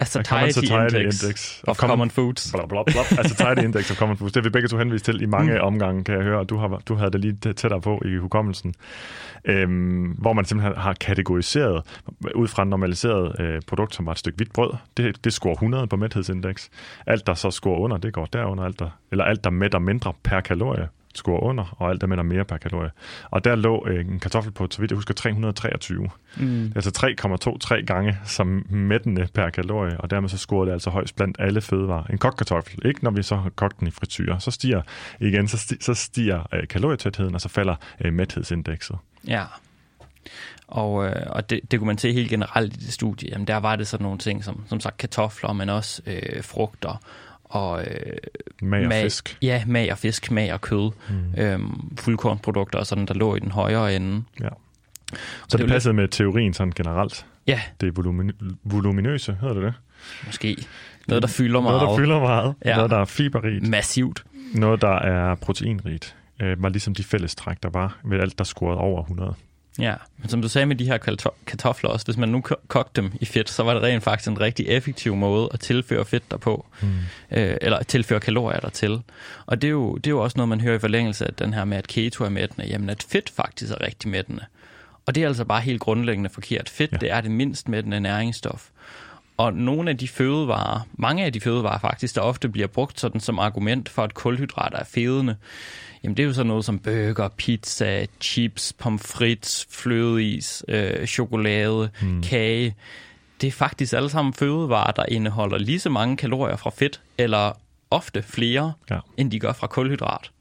A satiety, satiety index, index of common, common foods. Bla, bla, bla. A satiety index of common foods. Det har vi begge to henvist til i mange mm. omgange, kan jeg høre. Du, har, du havde det lige tættere på i hukommelsen. Øhm, hvor man simpelthen har kategoriseret ud fra en normaliseret øh, produkt, som var et stykke hvidt brød. Det, det scorer 100 på mæthedsindeks. Alt, der så scorer under, det går derunder. Alt, der, eller alt, der mætter mindre per kalorie, score under, og alt der med mere per kalorie. Og der lå øh, en kartoffel på, så vidt jeg husker, 323. Mm. Det altså 3,23 gange som mættende per kalorie, og dermed så scorer det altså højst blandt alle fødevarer. En kogt kartoffel, ikke når vi så har kogt den i frityr, så stiger igen, så stiger, så stiger øh, kalorietætheden, og så falder øh, mæthedsindekset. Ja. Og, øh, og det, det kunne man se helt generelt i det studie. Jamen, der var det sådan nogle ting som, som sagt kartofler, men også øh, frugter og øh, mag og fisk. Ja, mag og fisk, mag og kød, mm. øhm, fuldkornprodukter og sådan, der lå i den højere ende. Ja. Så det, det passede lidt... med teorien sådan generelt? Ja. Det er volumin- voluminøse, hedder det det? Måske. Noget, der fylder meget. Noget, der fylder meget. Ja. Noget, der er fiberrigt. Massivt. Noget, der er proteinrigt. Øh, var ligesom de fællestræk, der var ved alt, der scorede over 100. Ja, men som du sagde med de her kartofler også, hvis man nu kogte dem i fedt, så var det rent faktisk en rigtig effektiv måde at tilføre fedt derpå, mm. øh, eller tilføre kalorier dertil. Og det er, jo, det er jo også noget, man hører i forlængelse af den her med, at keto er mættende, jamen at fedt faktisk er rigtig mættende. Og det er altså bare helt grundlæggende forkert. Fedt, ja. det er det mindst mættende næringsstof. Og nogle af de fødevarer, mange af de fødevarer faktisk, der ofte bliver brugt sådan som argument for, at kulhydrater er fedende, Jamen det er jo sådan noget som burger, pizza, chips, pomfrit, flødeis, øh, chokolade, mm. kage. Det er faktisk alle sammen fødevarer, der indeholder lige så mange kalorier fra fedt, eller ofte flere, ja. end de gør fra kulhydrat.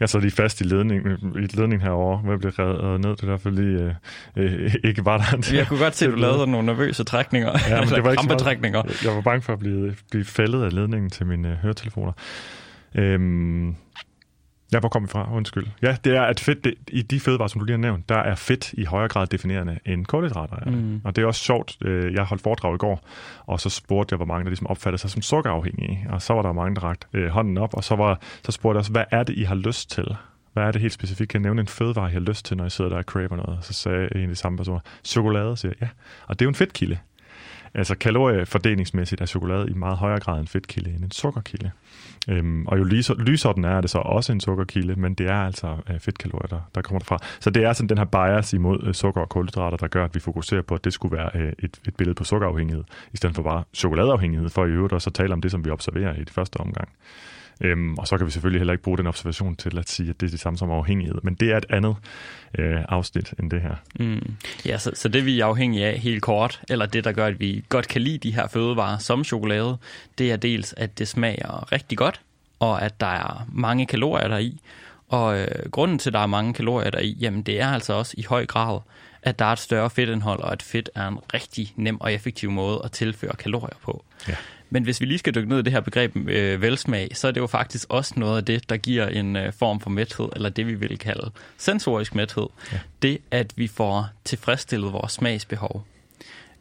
Jeg så lige fast i ledningen, i ledningen herovre, hvor jeg blev revet ned. Det er derfor lige øh, øh, ikke var der. Jeg kunne godt se, at du lavede nogle nervøse trækninger. Ja, men det var ikke meget, Jeg var bange for at blive, blive faldet af ledningen til mine øh, høretelefoner. Øhm, Ja, hvor kommer vi fra? Undskyld. Ja, det er, at fedt, det, i de fødevarer, som du lige har nævnt, der er fedt i højere grad definerende end kulhydrater er. Mm. Og det er også sjovt. Øh, jeg holdt foredrag i går, og så spurgte jeg, hvor mange der ligesom opfattede sig som sukkerafhængige. Og så var der mange, der rakte øh, hånden op, og så, var, så spurgte jeg også, hvad er det, I har lyst til? Hvad er det helt specifikt? Kan jeg nævne en fødevare, I har lyst til, når I sidder der og craver noget? Så sagde en af de samme personer, chokolade, siger jeg. Ja, og det er jo en fedtkilde. Altså kaloriefordelingsmæssigt er chokolade i meget højere grad en fedtkilde end en sukkerkilde. Øhm, og jo lysere den er, er det så også en sukkerkilde, men det er altså øh, fedtkalorier, der, der kommer derfra. Så det er sådan den her bias imod øh, sukker og kulhydrater, der gør, at vi fokuserer på, at det skulle være øh, et, et billede på sukkerafhængighed, i stedet for bare chokoladeafhængighed, for i øvrigt også at tale om det, som vi observerer i det første omgang. Øhm, og så kan vi selvfølgelig heller ikke bruge den observation til at sige, at det er det samme som afhængighed. Men det er et andet øh, afsnit end det her. Mm. Ja, så, så det vi er afhængige af helt kort, eller det der gør, at vi godt kan lide de her fødevarer som chokolade, det er dels, at det smager rigtig godt, og at der er mange kalorier der i. Og øh, grunden til, at der er mange kalorier der i, jamen det er altså også i høj grad, at der er et større fedtindhold, og at fedt er en rigtig nem og effektiv måde at tilføre kalorier på. Ja. Men hvis vi lige skal dykke ned i det her begreb øh, velsmag, så er det jo faktisk også noget af det, der giver en øh, form for mæthed, eller det vi vil kalde sensorisk mæthed. Ja. Det, at vi får tilfredsstillet vores smagsbehov.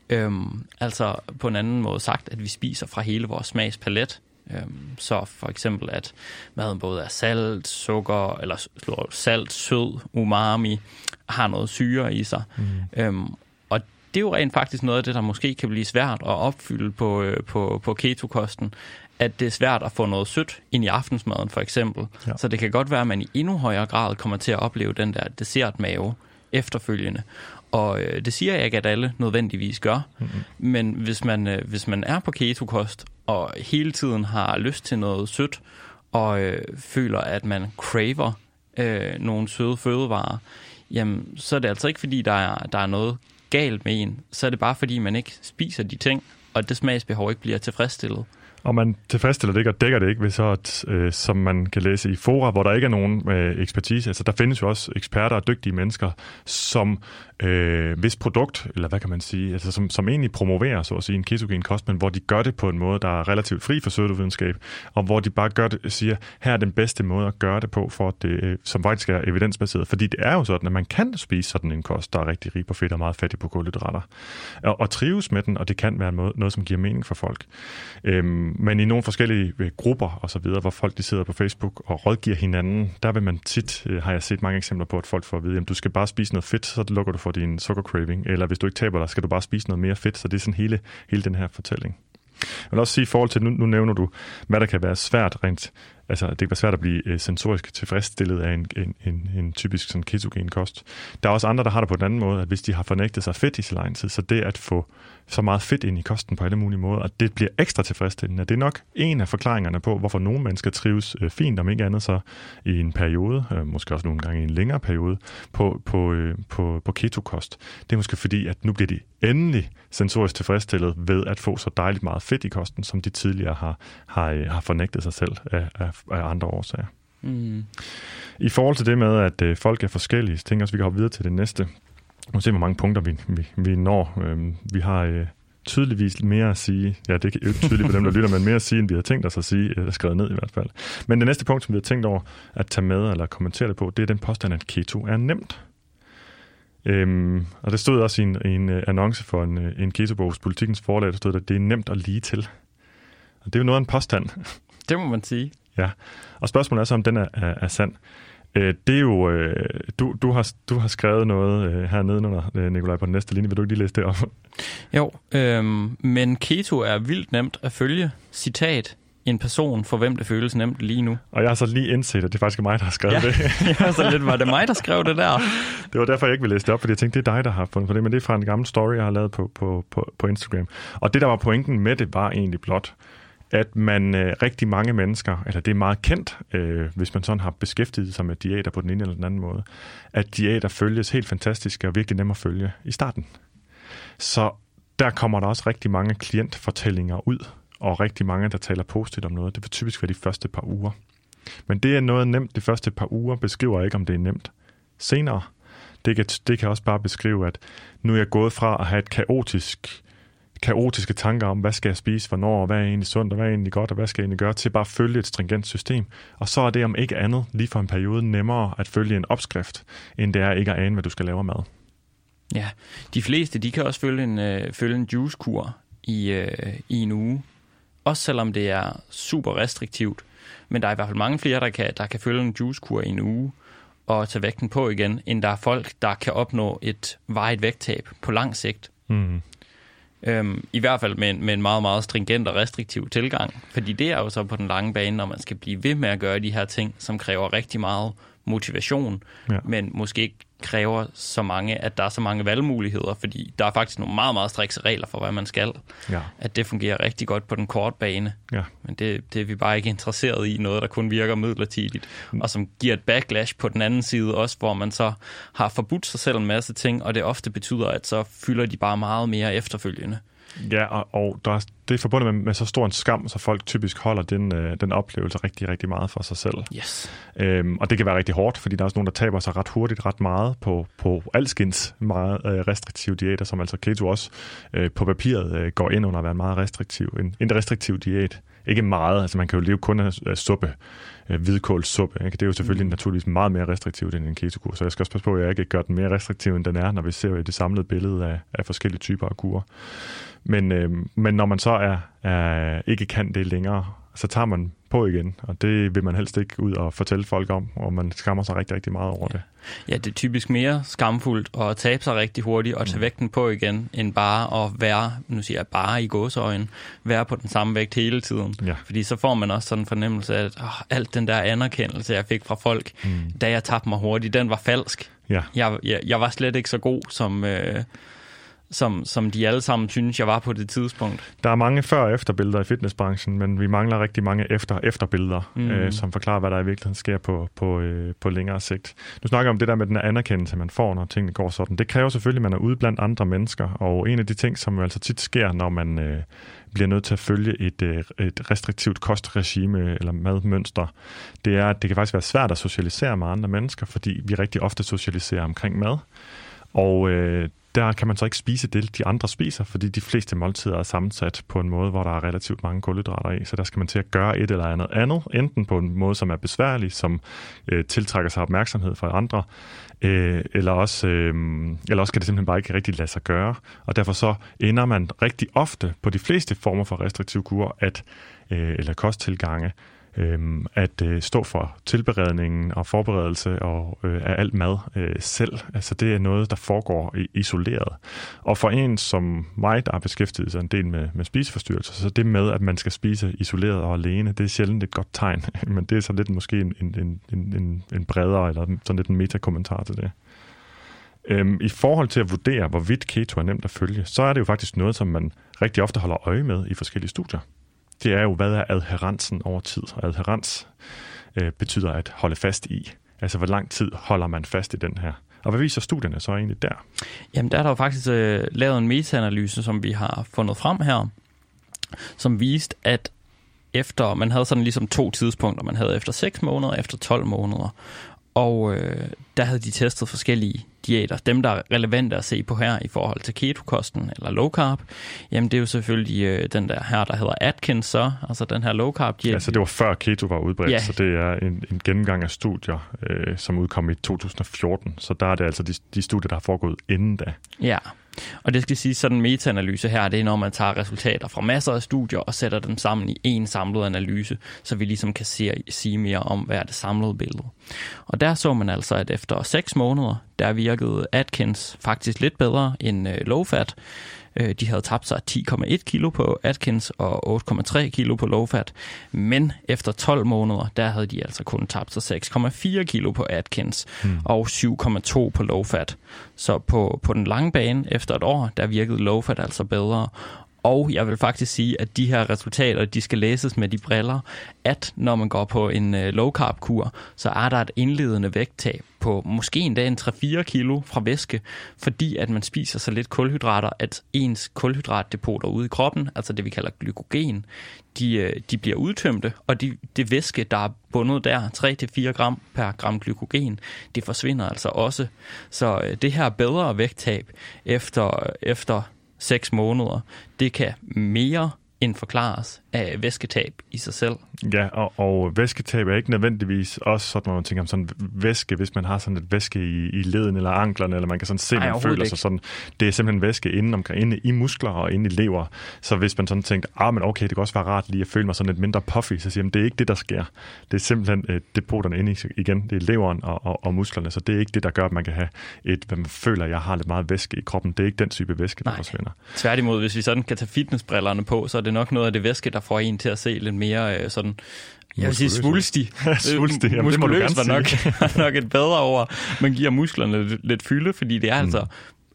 Øhm, altså på en anden måde sagt, at vi spiser fra hele vores smagspalet. Øhm, så for eksempel, at maden både er salt, sukker, eller salt, sød, umami, har noget syre i sig. Mm. Øhm, det er jo rent faktisk noget af det, der måske kan blive svært at opfylde på, øh, på, på ketokosten, at det er svært at få noget sødt ind i aftensmaden for eksempel. Ja. Så det kan godt være, at man i endnu højere grad kommer til at opleve den der dessertmave efterfølgende. Og øh, det siger jeg ikke, at alle nødvendigvis gør. Mm-hmm. Men hvis man, øh, hvis man er på ketokost og hele tiden har lyst til noget sødt, og øh, føler, at man craver øh, nogle søde fødevarer, jamen, så er det altså ikke, fordi der er, der er noget galt med en, så er det bare fordi, man ikke spiser de ting, og det smagsbehov ikke bliver tilfredsstillet. Og man tilfredsstiller det ikke og dækker det ikke ved så, at, øh, som man kan læse i fora, hvor der ikke er nogen øh, ekspertise. Altså, der findes jo også eksperter og dygtige mennesker, som øh, hvis produkt, eller hvad kan man sige, altså, som, som egentlig promoverer, så at sige, en ketogen kost, men hvor de gør det på en måde, der er relativt fri for pseudovidenskab, og hvor de bare gør det, siger, her er den bedste måde at gøre det på, for at det, øh, som faktisk er evidensbaseret. Fordi det er jo sådan, at man kan spise sådan en kost, der er rigtig rig på fedt og meget fattig på kulhydrater, og, og trives med den, og det kan være noget, noget som giver mening for folk. Øhm, men i nogle forskellige øh, grupper og så videre, hvor folk de sidder på Facebook og rådgiver hinanden, der vil man tit, øh, har jeg set mange eksempler på, at folk får at vide, at du skal bare spise noget fedt, så lukker du for din sukkercraving, eller hvis du ikke taber dig, skal du bare spise noget mere fedt, så det er sådan hele, hele den her fortælling. Jeg vil også sige i forhold til, nu, nu nævner du, hvad der kan være svært rent altså, det kan være svært at blive øh, sensorisk tilfredsstillet af en, en, en, en typisk sådan ketogen kost. Der er også andre, der har det på den anden måde, at hvis de har fornægtet sig fedt i så lang tid, så det at få så meget fedt ind i kosten på alle mulige måder, at det bliver ekstra tilfredsstillende. Det er nok en af forklaringerne på, hvorfor nogle mennesker trives øh, fint, om ikke andet så i en periode, øh, måske også nogle gange i en længere periode, på, på, øh, på, på ketokost. Det er måske fordi, at nu bliver de endelig sensorisk tilfredsstillet ved at få så dejligt meget fedt i kosten, som de tidligere har, har, øh, har fornægtet sig selv af, af, af andre årsager. Mm. I forhold til det med, at øh, folk er forskellige, så tænker jeg også, at vi kan hoppe videre til det næste. Nu se, hvor mange punkter vi, vi, vi når. Øhm, vi har øh, tydeligvis mere at sige. Ja, det er ikke tydeligt for dem, der lytter, men mere at sige, end vi har tænkt os at sige, eller skrevet ned i hvert fald. Men det næste punkt, som vi har tænkt over at tage med eller kommentere det på, det er den påstand, at keto er nemt. Øhm, og det stod også i en, en uh, annonce for en, uh, en ketobog politikens forlag, der stod, at det er nemt at lige til. Og det er jo noget af en påstand. Det må man sige. Ja, og spørgsmålet er så, om den er, er, er sand. Øh, det er jo, øh, du, du, har, du har skrevet noget øh, hernede under, øh, Nikolaj, på den næste linje. Vil du ikke lige læse det op? Jo, øh, men keto er vildt nemt at følge. Citat, en person, for hvem det føles nemt lige nu. Og jeg har så lige indset, at det er faktisk mig, der har skrevet ja, det. ja, så lidt var det mig, der skrev det der. Det var derfor, jeg ikke ville læse det op, fordi jeg tænkte, det er dig, der har fundet på det, men det er fra en gammel story, jeg har lavet på, på, på, på Instagram. Og det, der var pointen med det, var egentlig blot, at man øh, rigtig mange mennesker, eller det er meget kendt, øh, hvis man sådan har beskæftiget sig med diæter på den ene eller den anden måde, at diæter følges helt fantastisk og virkelig nemme at følge i starten. Så der kommer der også rigtig mange klientfortællinger ud, og rigtig mange, der taler positivt om noget. Det vil typisk være de første par uger. Men det er noget nemt de første par uger, beskriver ikke, om det er nemt. Senere, det kan, det kan også bare beskrive, at nu er jeg gået fra at have et kaotisk kaotiske tanker om, hvad skal jeg spise, hvornår, og hvad er egentlig sundt, og hvad er egentlig godt, og hvad skal jeg egentlig gøre, til bare at følge et stringent system. Og så er det om ikke andet, lige for en periode, nemmere at følge en opskrift, end det er ikke at ane, hvad du skal lave mad. Ja, de fleste, de kan også følge en, øh, følge en juicekur i, øh, i en uge. Også selvom det er super restriktivt. Men der er i hvert fald mange flere, der kan, der kan følge en juicekur i en uge og tage vægten på igen, end der er folk, der kan opnå et vejet vægttab på lang sigt. Mm. Øhm, I hvert fald med en, med en meget, meget stringent og restriktiv tilgang. Fordi det er jo så på den lange bane, når man skal blive ved med at gøre de her ting, som kræver rigtig meget motivation, ja. men måske ikke kræver så mange, at der er så mange valgmuligheder, fordi der er faktisk nogle meget, meget strikse regler for, hvad man skal. Ja. At det fungerer rigtig godt på den korte bane. Ja. Men det, det er vi bare ikke interesseret i, noget der kun virker midlertidigt, mm. og som giver et backlash på den anden side også, hvor man så har forbudt sig selv en masse ting, og det ofte betyder, at så fylder de bare meget mere efterfølgende. Ja, og, og der er, det er forbundet med, med så stor en skam, så folk typisk holder den, øh, den oplevelse rigtig, rigtig meget for sig selv. Yes. Øhm, og det kan være rigtig hårdt, fordi der er også nogen, der taber sig ret hurtigt, ret meget på, på alskens meget øh, restriktive diæter, som altså keto også øh, på papiret øh, går ind under at være en meget restriktiv, en, en restriktiv diæt. Ikke meget, altså man kan jo leve kun af, suppe, øh, hvidkålssuppe. Ikke? Det er jo selvfølgelig mm. naturligvis meget mere restriktivt end en ketokur, så jeg skal også passe på, at jeg ikke gør den mere restriktiv, end den er, når vi ser det samlede billede af, af forskellige typer af kurer. Men, øh, men når man så er, er, ikke kan det længere, så tager man på igen, og det vil man helst ikke ud og fortælle folk om, og man skammer sig rigtig, rigtig meget over det. Ja, det er typisk mere skamfuldt at tabe sig rigtig hurtigt og tage mm. vægten på igen, end bare at være, nu siger jeg bare i gåseøjen, være på den samme vægt hele tiden. Ja. Fordi så får man også sådan en fornemmelse af, at åh, alt den der anerkendelse, jeg fik fra folk, mm. da jeg tabte mig hurtigt, den var falsk. Ja. Jeg, jeg, jeg var slet ikke så god, som... Øh, som, som de alle sammen synes, jeg var på det tidspunkt. Der er mange før- og efterbilleder i fitnessbranchen, men vi mangler rigtig mange efter- efterbilleder, mm. øh, som forklarer, hvad der i virkeligheden sker på, på, øh, på længere sigt. Du snakker om det der med den anerkendelse, man får, når tingene går sådan. Det kræver selvfølgelig, at man er ude blandt andre mennesker, og en af de ting, som jo altså tit sker, når man øh, bliver nødt til at følge et, øh, et restriktivt kostregime eller madmønster, det er, at det kan faktisk være svært at socialisere med andre mennesker, fordi vi rigtig ofte socialiserer omkring mad. Og øh, der kan man så ikke spise det, de andre spiser, fordi de fleste måltider er sammensat på en måde, hvor der er relativt mange kulhydrater i. Så der skal man til at gøre et eller andet andet, enten på en måde, som er besværlig, som øh, tiltrækker sig opmærksomhed fra andre, øh, eller, også, øh, eller også kan det simpelthen bare ikke rigtig lade sig gøre. Og derfor så ender man rigtig ofte på de fleste former for restriktiv kur, at, øh, eller kosttilgange, øh, at øh, stå for tilberedningen og forberedelse og, øh, af alt mad øh, selv. Altså det er noget, der foregår isoleret. Og for en som mig, der har beskæftiget sig en del med, med spiseforstyrrelser, så det med, at man skal spise isoleret og alene, det er sjældent et godt tegn. Men det er så lidt måske en, en, en, en, en bredere eller sådan lidt en metakommentar til det. Øhm, I forhold til at vurdere, hvorvidt keto er nemt at følge, så er det jo faktisk noget, som man rigtig ofte holder øje med i forskellige studier det er jo, hvad er adherensen over tid? Og adherens øh, betyder at holde fast i. Altså, hvor lang tid holder man fast i den her? Og hvad viser studierne så egentlig der? Jamen, der er der jo faktisk øh, lavet en metaanalyse, som vi har fundet frem her, som viste, at efter, man havde sådan ligesom to tidspunkter. Man havde efter 6 måneder og efter 12 måneder. Og øh, der havde de testet forskellige diæter. Dem, der er relevante at se på her i forhold til ketokosten eller low carb, jamen det er jo selvfølgelig øh, den der her, der hedder Atkins så, altså den her low carb diæt. Altså det var før keto var udbredt, ja. så det er en, en gennemgang af studier, øh, som udkom i 2014. Så der er det altså de, de studier, der har foregået inden da. Ja, og det skal sige, sådan en metaanalyse her, det er når man tager resultater fra masser af studier og sætter dem sammen i en samlet analyse, så vi ligesom kan se, sige mere om, hvad er det samlede billede. Og der så man altså, at efter 6 måneder, der virkede Atkins faktisk lidt bedre end øh, low fat. Øh, de havde tabt sig 10,1 kilo på Atkins og 8,3 kilo på low fat. Men efter 12 måneder, der havde de altså kun tabt sig 6,4 kilo på Atkins hmm. og 7,2 på low fat. Så på, på den lange bane efter et år, der virkede low fat altså bedre. Og jeg vil faktisk sige, at de her resultater, de skal læses med de briller, at når man går på en øh, low carb kur, så er der et indledende vægttab på måske endda en 3-4 kilo fra væske, fordi at man spiser så lidt kulhydrater, at ens kulhydratdepoter ude i kroppen, altså det vi kalder glykogen, de, øh, de bliver udtømte, og de, det væske, der er bundet der, 3-4 gram per gram glykogen, det forsvinder altså også. Så øh, det her bedre vægttab efter, efter 6 måneder, det kan mere end forklares af væsketab i sig selv. Ja, og, og væsketab er ikke nødvendigvis også sådan, når man tænker om sådan væske, hvis man har sådan et væske i, i leden eller anklerne, eller man kan sådan se, at man føler sig sådan. Det er simpelthen væske inde, omkring, inde i muskler og inde i lever. Så hvis man sådan tænker, ah, men okay, det kan også være rart lige at føle mig sådan lidt mindre puffy, så siger man, det er ikke det, der sker. Det er simpelthen øh, depoterne inde i, igen, det er leveren og, og, og, musklerne, så det er ikke det, der gør, at man kan have et, hvad man føler, at jeg har lidt meget væske i kroppen. Det er ikke den type væske, der Nej. forsvinder. Tværtimod, hvis vi sådan kan tage fitnessbrillerne på, så er det nok noget af det væske, der får en til at se lidt mere øh, sådan jeg vil sige svulstig. svulstig, jamen, det må du gerne var nok, nok et bedre ord. Man giver musklerne lidt, lidt fylde, fordi det er mm. altså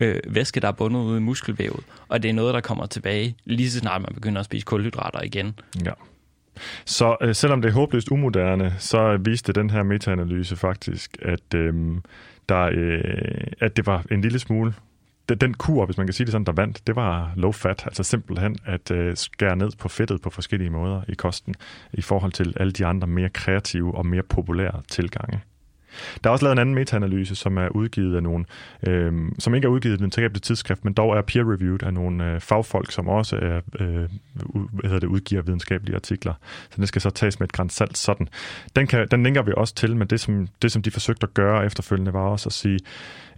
øh, væske, der er bundet ude i muskelvævet. Og det er noget, der kommer tilbage, lige så snart man begynder at spise kulhydrater igen. Ja. Så øh, selvom det er håbløst umoderne, så viste den her metaanalyse faktisk, at, øh, der, øh, at det var en lille smule den kur, hvis man kan sige det sådan, der vandt, det var low fat, altså simpelthen at øh, skære ned på fedtet på forskellige måder i kosten, i forhold til alle de andre mere kreative og mere populære tilgange. Der er også lavet en anden metaanalyse, som er udgivet af nogle, øh, som ikke er udgivet i den videnskabelige tidsskrift, men dog er peer-reviewed af nogle øh, fagfolk, som også er, øh, hvad hedder det, udgiver videnskabelige artikler. Så den skal så tages med et græns salt sådan. Den, kan, den linker vi også til, men det som, det, som de forsøgte at gøre efterfølgende, var også at sige,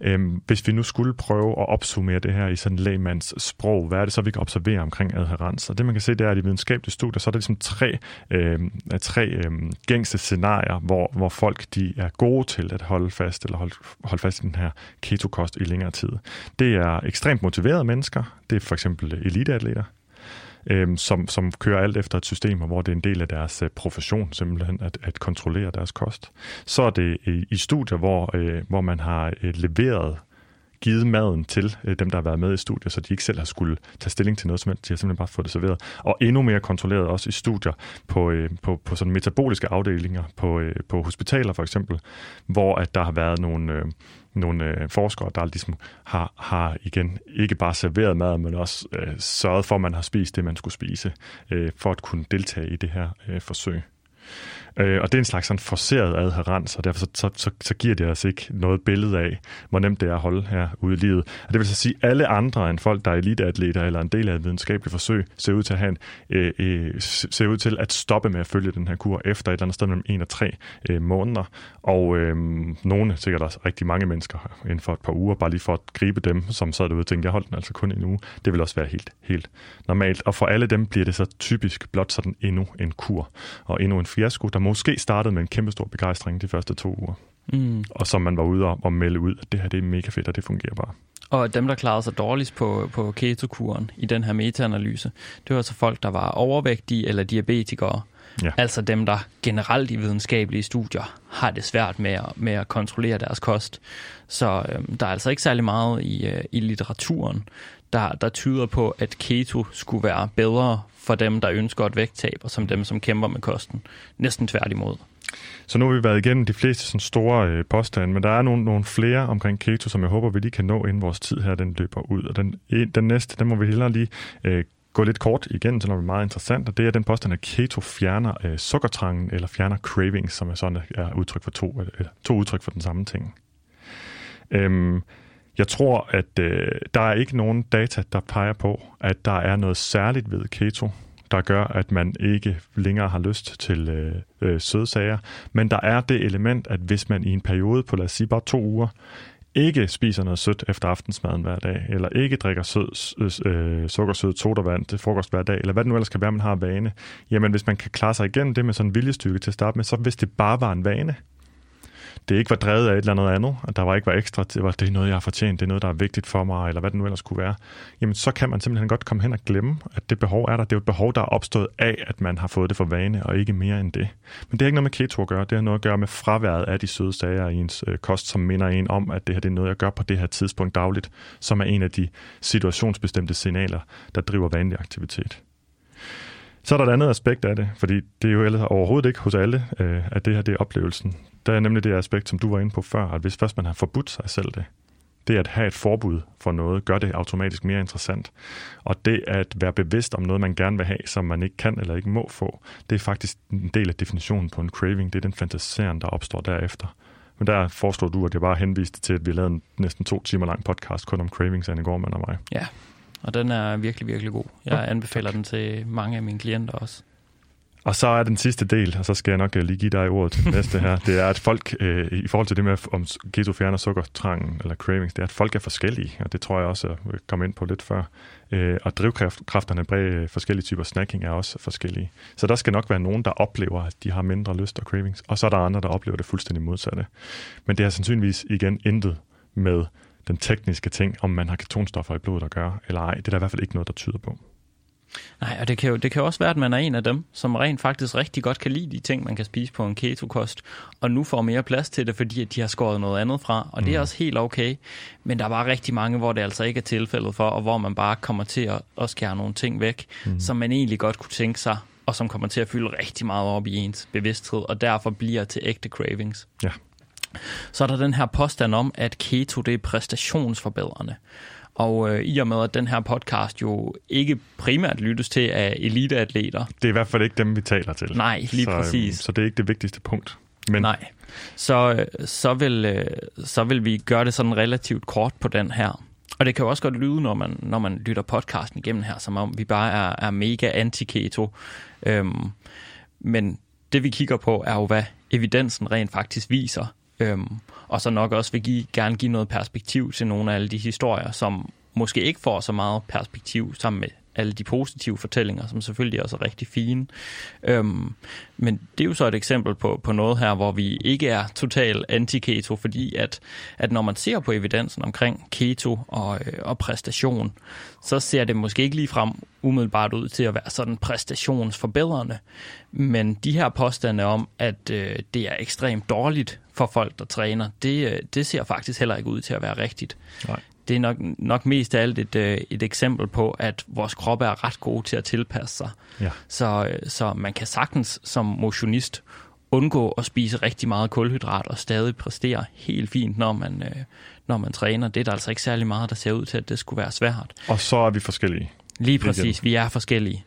Øhm, hvis vi nu skulle prøve at opsummere det her i sådan lægmands sprog, hvad er det så, vi kan observere omkring adherens? Og det man kan se, det er, at i videnskabelige studier, så er der ligesom tre, øhm, tre øhm, gængse scenarier, hvor, hvor folk de er gode til at holde fast, eller holde, holde fast i den her ketokost i længere tid. Det er ekstremt motiverede mennesker, det er for eksempel eliteatleter, øh, som, som kører alt efter et system, hvor det er en del af deres øh, profession simpelthen at, at kontrollere deres kost. Så er det i, i studier, hvor, øh, hvor man har øh, leveret givet maden til øh, dem, der har været med i studiet, så de ikke selv har skulle tage stilling til noget som helst. De har simpelthen bare fået det serveret. Og endnu mere kontrolleret også i studier på, øh, på, på sådan metaboliske afdelinger på, øh, på hospitaler for eksempel, hvor at der har været nogle... Øh, nogle øh, forskere, der ligesom har, har igen ikke bare serveret mad, men også øh, sørget for, at man har spist det, man skulle spise, øh, for at kunne deltage i det her øh, forsøg. Øh, og det er en slags sådan forceret adherens, og derfor så, så, så, så giver det os ikke noget billede af, hvor nemt det er at holde her ude i livet. Og det vil så sige, at alle andre end folk, der er eliteatleter eller en del af et videnskabeligt forsøg, ser ud til at, have en, øh, øh, ser ud til at stoppe med at følge den her kur efter et eller andet sted mellem 1 og 3 øh, måneder. Og øh, nogle, sikkert også rigtig mange mennesker inden for et par uger, bare lige for at gribe dem, som sad derude og tænkte, jeg holdt den altså kun en uge. Det vil også være helt, helt normalt. Og for alle dem bliver det så typisk blot sådan endnu en kur og endnu en fiasko, der måske startede med en kæmpe stor begejstring de første to uger. Mm. Og som man var ude og, og melde ud, at det her det er mega fedt, og det fungerer bare. Og dem, der klarede sig dårligst på, på ketokuren i den her metaanalyse, det var altså folk, der var overvægtige eller diabetikere. Ja. Altså dem, der generelt i videnskabelige studier har det svært med at, med at kontrollere deres kost. Så øhm, der er altså ikke særlig meget i, øh, i litteraturen, der, der tyder på, at keto skulle være bedre for dem, der ønsker et vægttab, og som dem, som kæmper med kosten. Næsten tværtimod. Så nu har vi været igennem de fleste sådan store øh, påstande, men der er nogle, nogle flere omkring keto, som jeg håber, vi lige kan nå, inden vores tid her den løber ud. Og den, den næste, den må vi hellere lige øh, gå lidt kort igen, så er meget interessant, og det er den påstand, at keto fjerner øh, sukkertrangen, eller fjerner cravings, som er sådan er udtryk for to, eller to udtryk for den samme ting. Øhm, jeg tror, at øh, der er ikke nogen data, der peger på, at der er noget særligt ved keto, der gør, at man ikke længere har lyst til øh, øh, sødsager. Men der er det element, at hvis man i en periode på, lad os sige, bare to uger, ikke spiser noget sødt efter aftensmaden hver dag, eller ikke drikker sød, øh, sukkersød sodavand til frokost hver dag, eller hvad det nu ellers kan være, man har vane, jamen hvis man kan klare sig igennem det med sådan en viljestyrke til at starte med, så hvis det bare var en vane, det ikke var drevet af et eller andet andet, at der var ikke var ekstra, det var det er noget, jeg har fortjent, det er noget, der er vigtigt for mig, eller hvad det nu ellers kunne være, jamen så kan man simpelthen godt komme hen og glemme, at det behov er der. Det er jo et behov, der er opstået af, at man har fået det for vane, og ikke mere end det. Men det har ikke noget med keto at gøre, det har noget at gøre med fraværet af de søde sager i ens øh, kost, som minder en om, at det her det er noget, jeg gør på det her tidspunkt dagligt, som er en af de situationsbestemte signaler, der driver vanlig aktivitet. Så er der et andet aspekt af det, fordi det er jo ellers overhovedet ikke hos alle, øh, at det her det er oplevelsen. Der er nemlig det aspekt, som du var inde på før, at hvis først man har forbudt sig selv det, det at have et forbud for noget, gør det automatisk mere interessant. Og det at være bevidst om noget, man gerne vil have, som man ikke kan eller ikke må få, det er faktisk en del af definitionen på en craving. Det er den fantaseren, der opstår derefter. Men der foreslår du, at jeg bare henviste til, at vi lavede en næsten to timer lang podcast kun om cravings, Anne Gorman og mig. Ja, og den er virkelig, virkelig god. Jeg anbefaler tak. den til mange af mine klienter også. Og så er den sidste del, og så skal jeg nok øh, lige give dig ordet til næste her, det er, at folk, øh, i forhold til det med, om keto fjerner sukkertrangen eller cravings, det er, at folk er forskellige, og det tror jeg også, jeg kom ind på lidt før. Øh, og drivkræfterne bag øh, forskellige typer snacking er også forskellige. Så der skal nok være nogen, der oplever, at de har mindre lyst og cravings, og så er der andre, der oplever det fuldstændig modsatte. Men det har sandsynligvis igen intet med den tekniske ting, om man har ketonstoffer i blodet at gøre, eller ej. Det er der i hvert fald ikke noget, der tyder på. Nej, og det kan, jo, det kan også være, at man er en af dem, som rent faktisk rigtig godt kan lide de ting, man kan spise på en ketokost, og nu får mere plads til det, fordi de har skåret noget andet fra, og mm. det er mm. også helt okay. Men der er bare rigtig mange, hvor det altså ikke er tilfældet for, og hvor man bare kommer til at, at skære nogle ting væk, mm. som man egentlig godt kunne tænke sig, og som kommer til at fylde rigtig meget op i ens bevidsthed, og derfor bliver til ægte cravings. Ja. Så er der den her påstand om, at keto det er præstationsforbedrende. Og øh, i og med, at den her podcast jo ikke primært lyttes til af eliteatleter. Det er i hvert fald ikke dem, vi taler til. Nej, lige så, præcis. Så det er ikke det vigtigste punkt. Men... Nej, så, øh, så, vil, øh, så vil vi gøre det sådan relativt kort på den her. Og det kan jo også godt lyde, når man, når man lytter podcasten igennem her, som om vi bare er, er mega anti-keto. Øhm, men det vi kigger på er jo, hvad evidensen rent faktisk viser. Øhm, og så nok også vil give, gerne give noget perspektiv til nogle af alle de historier, som måske ikke får så meget perspektiv sammen med alle de positive fortællinger, som selvfølgelig også er rigtig fine. Øhm, men det er jo så et eksempel på, på noget her, hvor vi ikke er total anti-keto, fordi at, at når man ser på evidensen omkring keto og, øh, og præstation, så ser det måske ikke lige frem umiddelbart ud til at være sådan præstationsforbedrende. Men de her påstande om, at øh, det er ekstremt dårligt for folk, der træner, det, øh, det ser faktisk heller ikke ud til at være rigtigt. Nej. det er nok, nok mest af alt et, øh, et eksempel på, at vores kroppe er ret gode til at tilpasse sig. Ja. Så, øh, så man kan sagtens som motionist undgå at spise rigtig meget kulhydrat og stadig præstere helt fint, når man, når man træner. Det er der altså ikke særlig meget, der ser ud til, at det skulle være svært. Og så er vi forskellige. Lige præcis, vi er forskellige.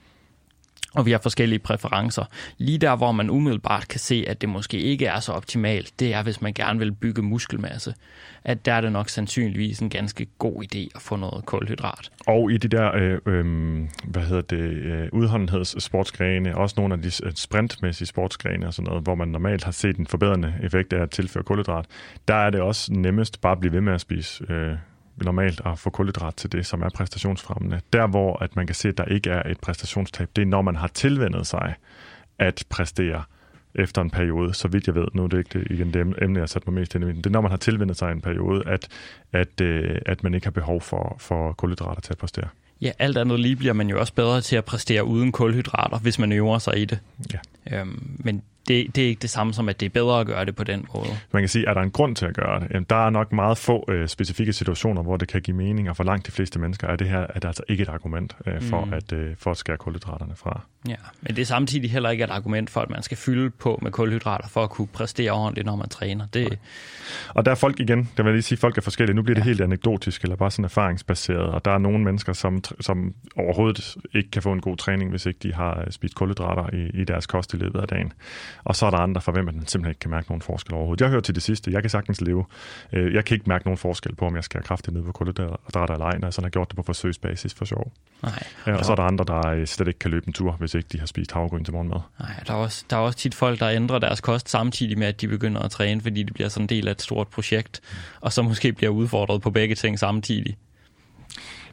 Og vi har forskellige præferencer. Lige der, hvor man umiddelbart kan se, at det måske ikke er så optimalt, det er, hvis man gerne vil bygge muskelmasse. At der er det nok sandsynligvis en ganske god idé at få noget kulhydrat. Og i de der, øh, øh, hvad hedder det, øh, udholdenhedssportsgrene, også nogle af de øh, sprintmæssige sportsgrene og sådan noget, hvor man normalt har set en forbedrende effekt af at tilføre kulhydrat, der er det også nemmest bare at blive ved med at spise øh, normalt at få kulhydrat til det, som er præstationsfremmende. Der, hvor at man kan se, at der ikke er et præstationstab, det er, når man har tilvendet sig at præstere efter en periode, så vidt jeg ved, nu er det ikke det, igen det emne, jeg har sat mig mest ind i, det er, når man har tilvendet sig en periode, at, at, øh, at man ikke har behov for, for kulhydrater til at præstere. Ja, alt andet lige bliver man jo også bedre til at præstere uden kulhydrater, hvis man øver sig i det. Ja. Øhm, men det, det er ikke det samme som, at det er bedre at gøre det på den måde. Man kan sige, er der en grund til at gøre det? Der er nok meget få øh, specifikke situationer, hvor det kan give mening, og for langt de fleste mennesker er det her er det altså ikke et argument øh, for, mm. at, øh, for at skære kulhydraterne fra. Ja, men det er samtidig heller ikke et argument for, at man skal fylde på med kulhydrater for at kunne præstere ordentligt, når man træner. Det... Og der er folk igen, der vil jeg lige sige, folk er forskellige. Nu bliver det ja. helt anekdotisk, eller bare sådan erfaringsbaseret, og der er nogle mennesker, som, som overhovedet ikke kan få en god træning, hvis ikke de har øh, spist kulhydrater i, i deres kost i løbet af dagen. Og så er der andre, for hvem man simpelthen ikke kan mærke nogen forskel overhovedet. Jeg hører til det sidste, jeg kan sagtens leve. Øh, jeg kan ikke mærke nogen forskel på, om jeg skal have kraftigt ned på kulhydrater eller ej, når jeg sådan har gjort det på forsøgsbasis for sjov. Nej. Ja, og så er der andre, der øh, slet ikke kan løbe en tur, hvis ikke de har spist havregryn til morgenmad. Nej, der er, også, der er også tit folk, der ændrer deres kost samtidig med, at de begynder at træne, fordi det bliver sådan en del af et stort projekt, og så måske bliver udfordret på begge ting samtidig.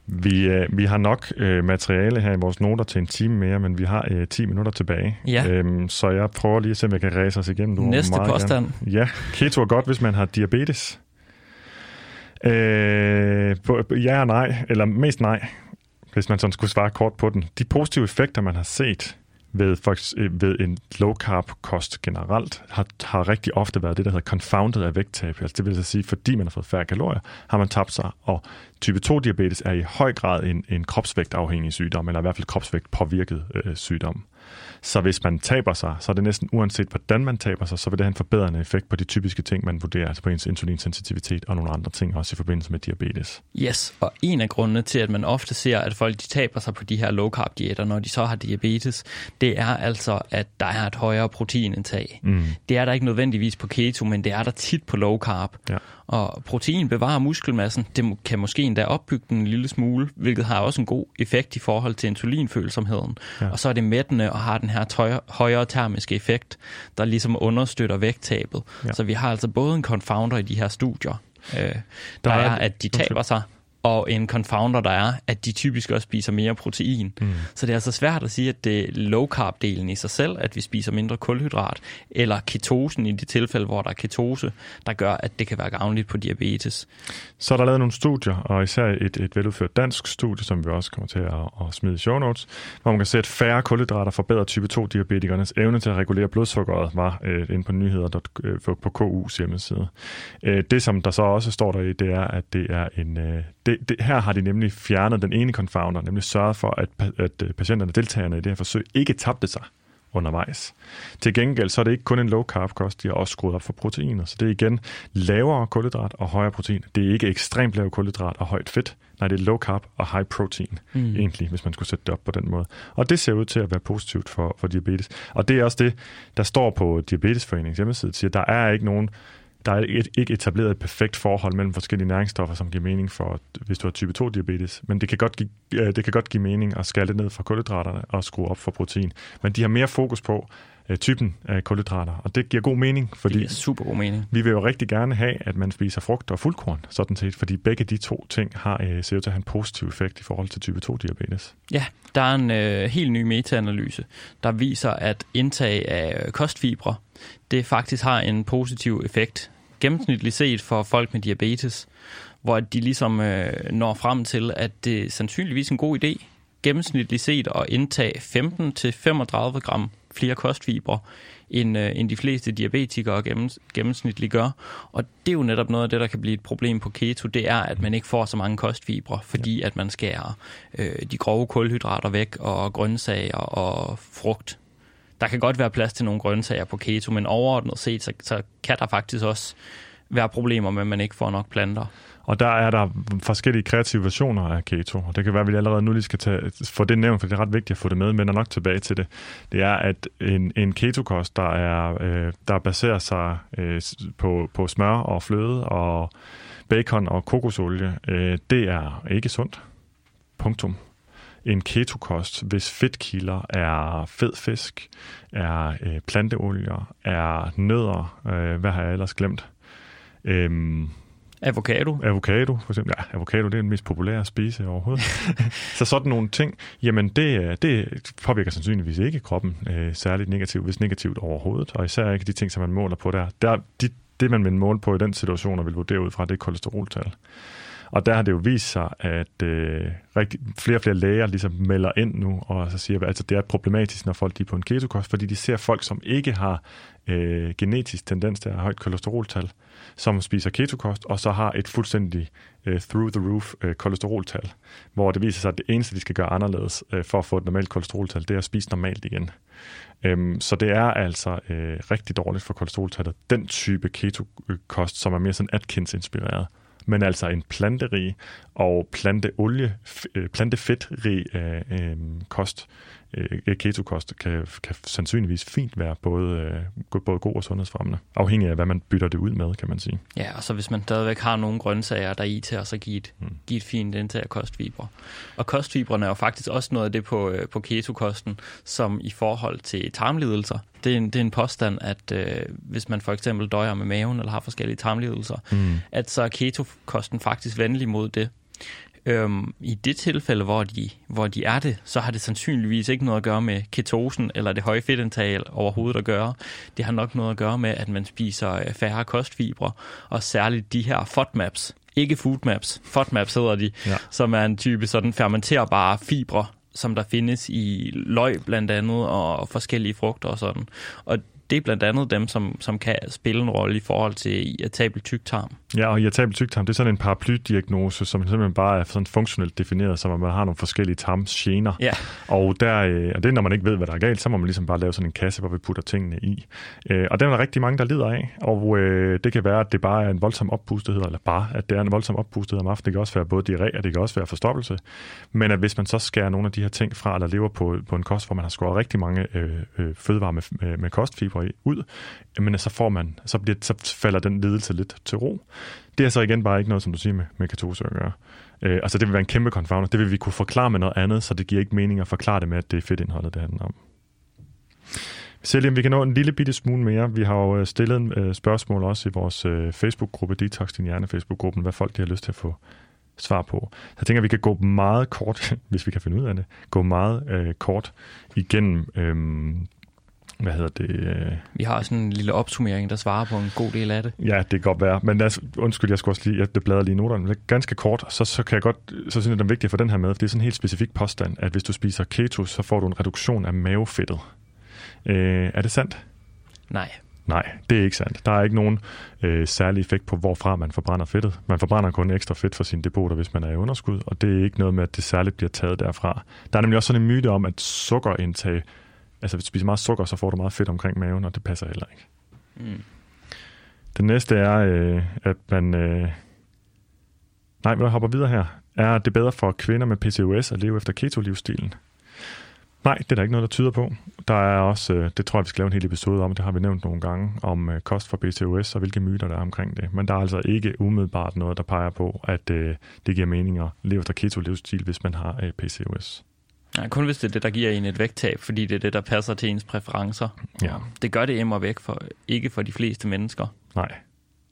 Vi, øh, vi har nok øh, materiale her i vores noter til en time mere, men vi har øh, 10 minutter tilbage. Ja. Øhm, så jeg prøver lige at se, om jeg kan ræse os igennem. Du Næste påstand. Gerne. Ja, keto er godt, hvis man har diabetes. Øh, ja og nej, eller mest nej, hvis man sådan skulle svare kort på den. De positive effekter, man har set ved, for, øh, ved en low carb kost generelt, har, har rigtig ofte været det, der hedder confounded af vægttab. Altså det vil så sige, fordi man har fået færre kalorier, har man tabt sig. Og type 2 diabetes er i høj grad en, en kropsvægtafhængig sygdom, eller i hvert fald kropsvægt påvirket øh, sygdom. Så hvis man taber sig, så er det næsten uanset, hvordan man taber sig, så vil det have en forbedrende effekt på de typiske ting, man vurderer, altså på ens insulinsensitivitet og nogle andre ting, også i forbindelse med diabetes. Yes, og en af grundene til, at man ofte ser, at folk de taber sig på de her low carb diæter, når de så har diabetes, det er altså, at der er et højere proteinindtag. Mm. Det er der ikke nødvendigvis på keto, men det er der tit på low carb. Ja. Og protein bevarer muskelmassen. Det kan måske endda opbygge den en lille smule, hvilket har også en god effekt i forhold til insulinfølsomheden. Ja. Og så er det mættende og har den her tøj, højere termiske effekt, der ligesom understøtter vægttabet. Ja. Så vi har altså både en confounder i de her studier, øh, der, der er, at de taber sig, og en confounder, der er, at de typisk også spiser mere protein. Mm. Så det er altså svært at sige, at det er low carb-delen i sig selv, at vi spiser mindre kulhydrat, eller ketosen i de tilfælde, hvor der er ketose, der gør, at det kan være gavnligt på diabetes. Så er der lavet nogle studier, og især et, et veludført dansk studie, som vi også kommer til at, at smide i show notes, hvor man kan se, at færre kulhydrater forbedrer type 2-diabetikernes evne til at regulere blodsukkeret, var øh, inde på nyheder øh, på KU's hjemmeside. Øh, det, som der så også står der i, det er, at det er en... Øh, det, det, her har de nemlig fjernet den ene confounder, nemlig sørget for, at, at øh, patienterne, deltagerne i det her forsøg, ikke tabte sig undervejs. Til gengæld så er det ikke kun en low carb kost, de har også skruet op for proteiner. Så det er igen lavere kulhydrat og højere protein. Det er ikke ekstremt lav kulhydrat og højt fedt. Nej, det er low carb og high protein, mm. egentlig, hvis man skulle sætte det op på den måde. Og det ser ud til at være positivt for, for diabetes. Og det er også det, der står på Diabetesforeningens hjemmeside, siger, der er ikke nogen der er et, ikke etableret et perfekt forhold mellem forskellige næringsstoffer, som giver mening for, hvis du har type 2 diabetes. Men det kan godt give, øh, det kan godt give mening at skalle ned fra kulhydraterne og skrue op for protein. Men de har mere fokus på uh, typen af kulhydrater, og det giver god mening, fordi det giver super god mening. vi vil jo rigtig gerne have, at man spiser frugt og fuldkorn, sådan set, fordi begge de to ting har uh, ser ud til at have en positiv effekt i forhold til type 2 diabetes. Ja, der er en uh, helt ny metaanalyse, der viser, at indtag af kostfibre det faktisk har en positiv effekt gennemsnitligt set for folk med diabetes, hvor de ligesom øh, når frem til, at det er sandsynligvis en god idé gennemsnitligt set at indtage 15-35 gram flere kostfibre, end, øh, end de fleste diabetikere gennems, gennemsnitligt gør. Og det er jo netop noget af det, der kan blive et problem på keto, det er, at man ikke får så mange kostfibre, fordi ja. at man skærer øh, de grove kulhydrater væk, og grøntsager og frugt. Der kan godt være plads til nogle grøntsager på keto, men overordnet set, så, så kan der faktisk også være problemer med, at man ikke får nok planter. Og der er der forskellige kreative versioner af keto, og det kan være, at vi allerede nu lige skal tage, få det nævnt, for det er ret vigtigt at få det med, men er nok tilbage til det. Det er, at en, en ketokost, der, er, øh, der baserer sig øh, på, på smør og fløde og bacon og kokosolie, øh, det er ikke sundt. Punktum en ketokost, hvis fedtkilder er fed fisk, er øh, planteolier, er nødder, øh, hvad har jeg ellers glemt? Øhm, Avocado. Avocado, for eksempel. Ja, avocado, det er den mest populære at spise overhovedet. så sådan nogle ting, jamen det, det påvirker sandsynligvis ikke kroppen øh, særligt negativt, hvis negativt overhovedet, og især ikke de ting, som man måler på der. der de, det, man vil måle på i den situation og vil vurdere ud fra, det er kolesteroltal. Og der har det jo vist sig, at øh, rigtig, flere og flere læger ligesom melder ind nu, og så siger, at altså, det er problematisk, når folk er på en ketokost, fordi de ser folk, som ikke har øh, genetisk tendens til at have højt kolesteroltal, som spiser ketokost, og så har et fuldstændig øh, through the roof øh, kolesteroltal, hvor det viser sig, at det eneste, de skal gøre anderledes øh, for at få et normalt kolesteroltal, det er at spise normalt igen. Um, så det er altså øh, rigtig dårligt for kolesteroltallet. Den type ketokost, som er mere sådan Atkins-inspireret, men altså en planterig og planteolie, øh, plantefedtrig øh, øh, kost, øh, ketokost kan, kan sandsynligvis fint være både, øh, både god og sundhedsfremmende, afhængig af, hvad man bytter det ud med, kan man sige. Ja, og så hvis man stadigvæk har nogle grøntsager, der er i til at så give et, mm. give et fint indtag af kostfibre. Og kostfibrene er jo faktisk også noget af det på, øh, på ketokosten, som i forhold til tarmlidelser, det er en, det er en påstand, at øh, hvis man for eksempel døjer med maven eller har forskellige tarmlidelser, mm. at så er ketokosten faktisk venlig mod det. Øhm, I det tilfælde, hvor de, hvor de er det, så har det sandsynligvis ikke noget at gøre med ketosen eller det høje fedtindtag overhovedet at gøre. Det har nok noget at gøre med, at man spiser øh, færre kostfibre, og særligt de her FODMAPs, ikke foodmaps, FODMAPs hedder de, ja. som er en type sådan fermenterbare fibre, som der findes i løg blandt andet, og forskellige frugter og sådan. Og det er blandt andet dem, som, som kan spille en rolle i forhold til irritabel tyktarm. Ja, og irritabel tyktarm, det er sådan en paraplydiagnose, som simpelthen bare er sådan funktionelt defineret, som at man har nogle forskellige tarmsgener. Ja. Og, der, øh, og det er, når man ikke ved, hvad der er galt, så må man ligesom bare lave sådan en kasse, hvor vi putter tingene i. Øh, og den er der rigtig mange, der lider af, og øh, det kan være, at det bare er en voldsom oppustethed, eller bare, at det er en voldsom oppustethed om aftenen. Det kan også være både diarré, og det kan også være forstoppelse. Men at hvis man så skærer nogle af de her ting fra, eller lever på, på en kost, hvor man har skåret rigtig mange øh, øh, fødevarer med, med, med kostfibre ud, men så, får man, så, bliver, så falder den lidelse lidt til ro. Det er så igen bare ikke noget, som du siger, med, med katose at gøre. Øh, altså det vil være en kæmpe confounder. Det vil vi kunne forklare med noget andet, så det giver ikke mening at forklare det med, at det er fedtindholdet, det handler om. Selv om vi kan nå en lille bitte smule mere. Vi har jo øh, stillet en øh, spørgsmål også i vores øh, Facebook-gruppe, Detox Din Hjerne Facebook-gruppen, hvad folk de har lyst til at få svar på. Så jeg tænker, at vi kan gå meget kort, hvis vi kan finde ud af det, gå meget øh, kort igennem øh, hvad hedder det? Øh... Vi har sådan en lille opsummering, der svarer på en god del af det. Ja, det kan godt være. Men altså, undskyld, jeg skulle også lige, jeg bladrer lige noterne. Ganske kort, så, så kan jeg godt, så synes jeg, det er vigtigt for den her med, for det er sådan en helt specifik påstand, at hvis du spiser keto, så får du en reduktion af mavefedtet. Øh, er det sandt? Nej. Nej, det er ikke sandt. Der er ikke nogen øh, særlig effekt på, hvorfra man forbrænder fedtet. Man forbrænder kun ekstra fedt for sine depoter, hvis man er i underskud, og det er ikke noget med, at det særligt bliver taget derfra. Der er nemlig også sådan en myte om, at sukkerindtag Altså hvis du spiser meget sukker, så får du meget fedt omkring maven, og det passer heller ikke. Mm. Det næste er, øh, at man... Øh, nej, vi hopper videre her. Er det bedre for kvinder med PCOS at leve efter keto-livsstilen? Nej, det er der ikke noget, der tyder på. Der er også, øh, det tror jeg, vi skal lave en hel episode om, det har vi nævnt nogle gange, om øh, kost for PCOS og hvilke myter der er omkring det. Men der er altså ikke umiddelbart noget, der peger på, at øh, det giver mening at leve efter keto-livsstil, hvis man har PCOS. Nej, kun hvis det er det, der giver en et vægttab, fordi det er det, der passer til ens præferencer. Ja. Det gør det emmer væk for, ikke for de fleste mennesker. Nej,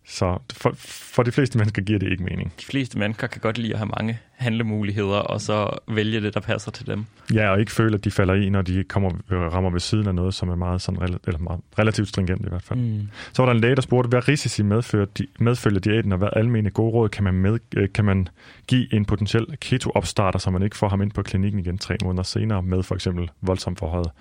så for, for de fleste mennesker giver det ikke mening. De fleste mennesker kan godt lide at have mange handlemuligheder, og så vælge det, der passer til dem. Ja, og ikke føle, at de falder i, når de kommer, øh, rammer ved siden af noget, som er meget, sådan, eller meget, relativt stringent i hvert fald. Mm. Så var der en læge, der spurgte, hvad risici medfører, de, medfølger diæten, og hvad almene gode råd kan man, med, øh, kan man give en potentiel keto-opstarter, så man ikke får ham ind på klinikken igen tre måneder senere med for eksempel voldsomt forhøjet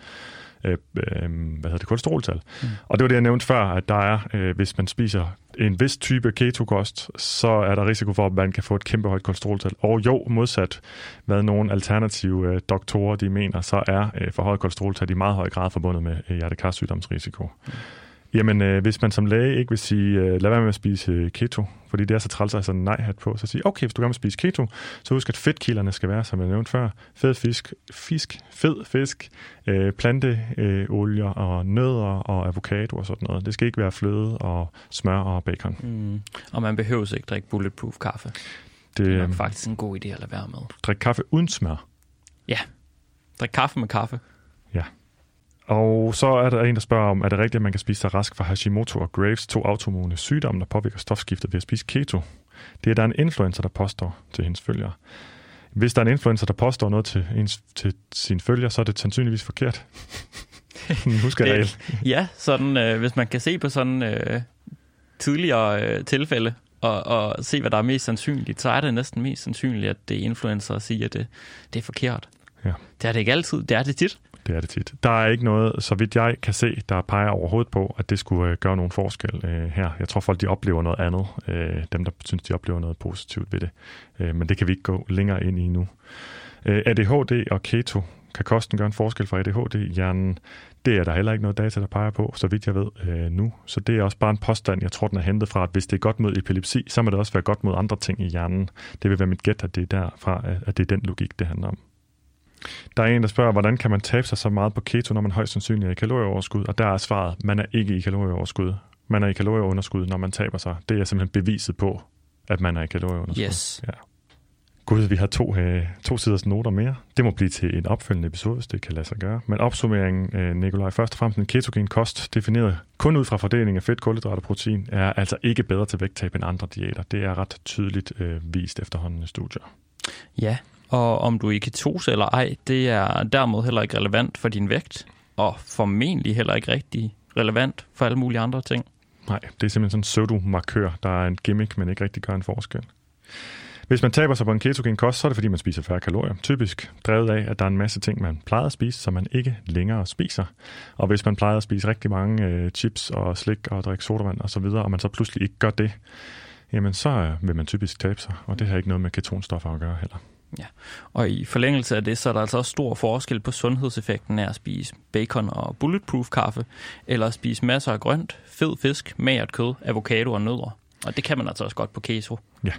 øh, øh, hvad hedder det, kolesteroltal. Mm. Og det var det, jeg nævnte før, at der er, øh, hvis man spiser en vis type ketokost, så er der risiko for, at man kan få et kæmpe højt kolesteroltal. Og jo, modsat hvad nogle alternative øh, doktorer de mener, så er øh, forhøjet kolesteroltal i meget høj grad forbundet med øh, hjertekarsygdomsrisiko. Mm. Jamen, øh, hvis man som læge ikke vil sige, øh, lad være med at spise øh, keto, fordi det er så træls at have nej-hat på, så sige, okay, hvis du gerne vil spise keto, så husk, at fedtkilderne skal være, som jeg nævnte før, fed fisk, fisk fed fisk, øh, planteolier øh, og nødder og avocado og sådan noget. Det skal ikke være fløde og smør og bacon. Mm. Og man behøver ikke drikke bulletproof kaffe. Det, det er nok faktisk en god idé at lade være med. Drik kaffe uden smør. Ja, drik kaffe med kaffe. Og så er der en, der spørger om, er det rigtigt, at man kan spise sig rask fra Hashimoto og Graves, to autoimmune sygdomme, der påvirker stofskiftet ved at spise keto? Det er der en influencer, der påstår til hendes følgere. Hvis der er en influencer, der påstår noget til, ens, til sine følgere, så er det sandsynligvis forkert. Husk regel. Ja, sådan, øh, hvis man kan se på sådan øh, tidligere øh, tilfælde, og, og se, hvad der er mest sandsynligt, så er det næsten mest sandsynligt, at det er influencer at sige, at det, det er forkert. Ja. Det er det ikke altid, det er det tit det er det tit. Der er ikke noget, så vidt jeg kan se, der peger overhovedet på, at det skulle øh, gøre nogen forskel øh, her. Jeg tror folk, de oplever noget andet. Øh, dem, der synes, de oplever noget positivt ved det. Øh, men det kan vi ikke gå længere ind i nu. Øh, ADHD og keto, kan kosten gøre en forskel for ADHD i hjernen? Det er der heller ikke noget data, der peger på, så vidt jeg ved øh, nu. Så det er også bare en påstand, jeg tror, den er hentet fra, at hvis det er godt mod epilepsi, så må det også være godt mod andre ting i hjernen. Det vil være mit gæt, at det er derfra, at det er den logik, det handler om. Der er en, der spørger, hvordan kan man tabe sig så meget på keto, når man højst sandsynligt er i kalorieoverskud? Og der er svaret, man er ikke i kalorieoverskud. Man er i kalorieunderskud, når man taber sig. Det er simpelthen beviset på, at man er i kalorieunderskud. Yes. Ja. Gud, vi har to, øh, to siders noter mere. Det må blive til en opfølgende episode, hvis det kan lade sig gøre. Men opsummeringen, øh, Nikolaj, først og fremmest en ketogen kost, defineret kun ud fra fordeling af fedt, kulhydrat og protein, er altså ikke bedre til vægttab end andre diæter. Det er ret tydeligt øh, vist efterhånden i studier. Ja, og om du er i ketose eller ej, det er dermed heller ikke relevant for din vægt, og formentlig heller ikke rigtig relevant for alle mulige andre ting. Nej, det er simpelthen sådan en pseudo-markør, der er en gimmick, men ikke rigtig gør en forskel. Hvis man taber sig på en ketogen kost, så er det fordi, man spiser færre kalorier. Typisk drevet af, at der er en masse ting, man plejede at spise, som man ikke længere spiser. Og hvis man plejede at spise rigtig mange øh, chips og slik og drikke sodavand osv., og, og man så pludselig ikke gør det, jamen så øh, vil man typisk tabe sig, og det har ikke noget med ketonstoffer at gøre heller. Ja, og i forlængelse af det, så er der altså også stor forskel på sundhedseffekten af at spise bacon og bulletproof kaffe, eller at spise masser af grønt, fed fisk, magert kød, avocado og nødder. Og det kan man altså også godt på keto. Ja.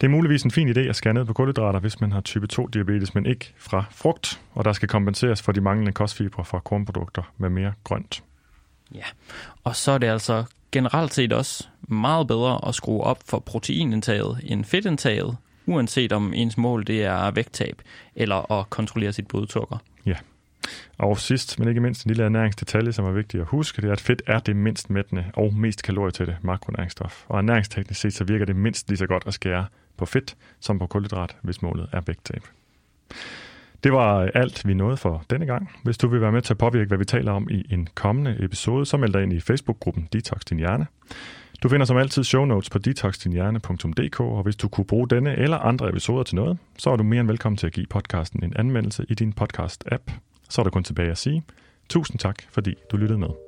Det er muligvis en fin idé at skære ned på kulhydrater, hvis man har type 2-diabetes, men ikke fra frugt, og der skal kompenseres for de manglende kostfibre fra kornprodukter med mere grønt. Ja, og så er det altså generelt set også meget bedre at skrue op for proteinindtaget end fedtindtaget, uanset om ens mål det er vægttab eller at kontrollere sit blodsukker. Ja. Og sidst, men ikke mindst, en lille ernæringsdetalje, som er vigtig at huske, det er, at fedt er det mindst mættende og mest kalorietætte makronæringsstof. Og ernæringsteknisk set, så virker det mindst lige så godt at skære på fedt som på kulhydrat, hvis målet er vægttab. Det var alt, vi nåede for denne gang. Hvis du vil være med til at påvirke, hvad vi taler om i en kommende episode, så meld dig ind i Facebook-gruppen Detox Din Hjerne. Du finder som altid show notes på detoxdinhjerne.dk, og hvis du kunne bruge denne eller andre episoder til noget, så er du mere end velkommen til at give podcasten en anmeldelse i din podcast-app. Så er der kun tilbage at sige, tusind tak, fordi du lyttede med.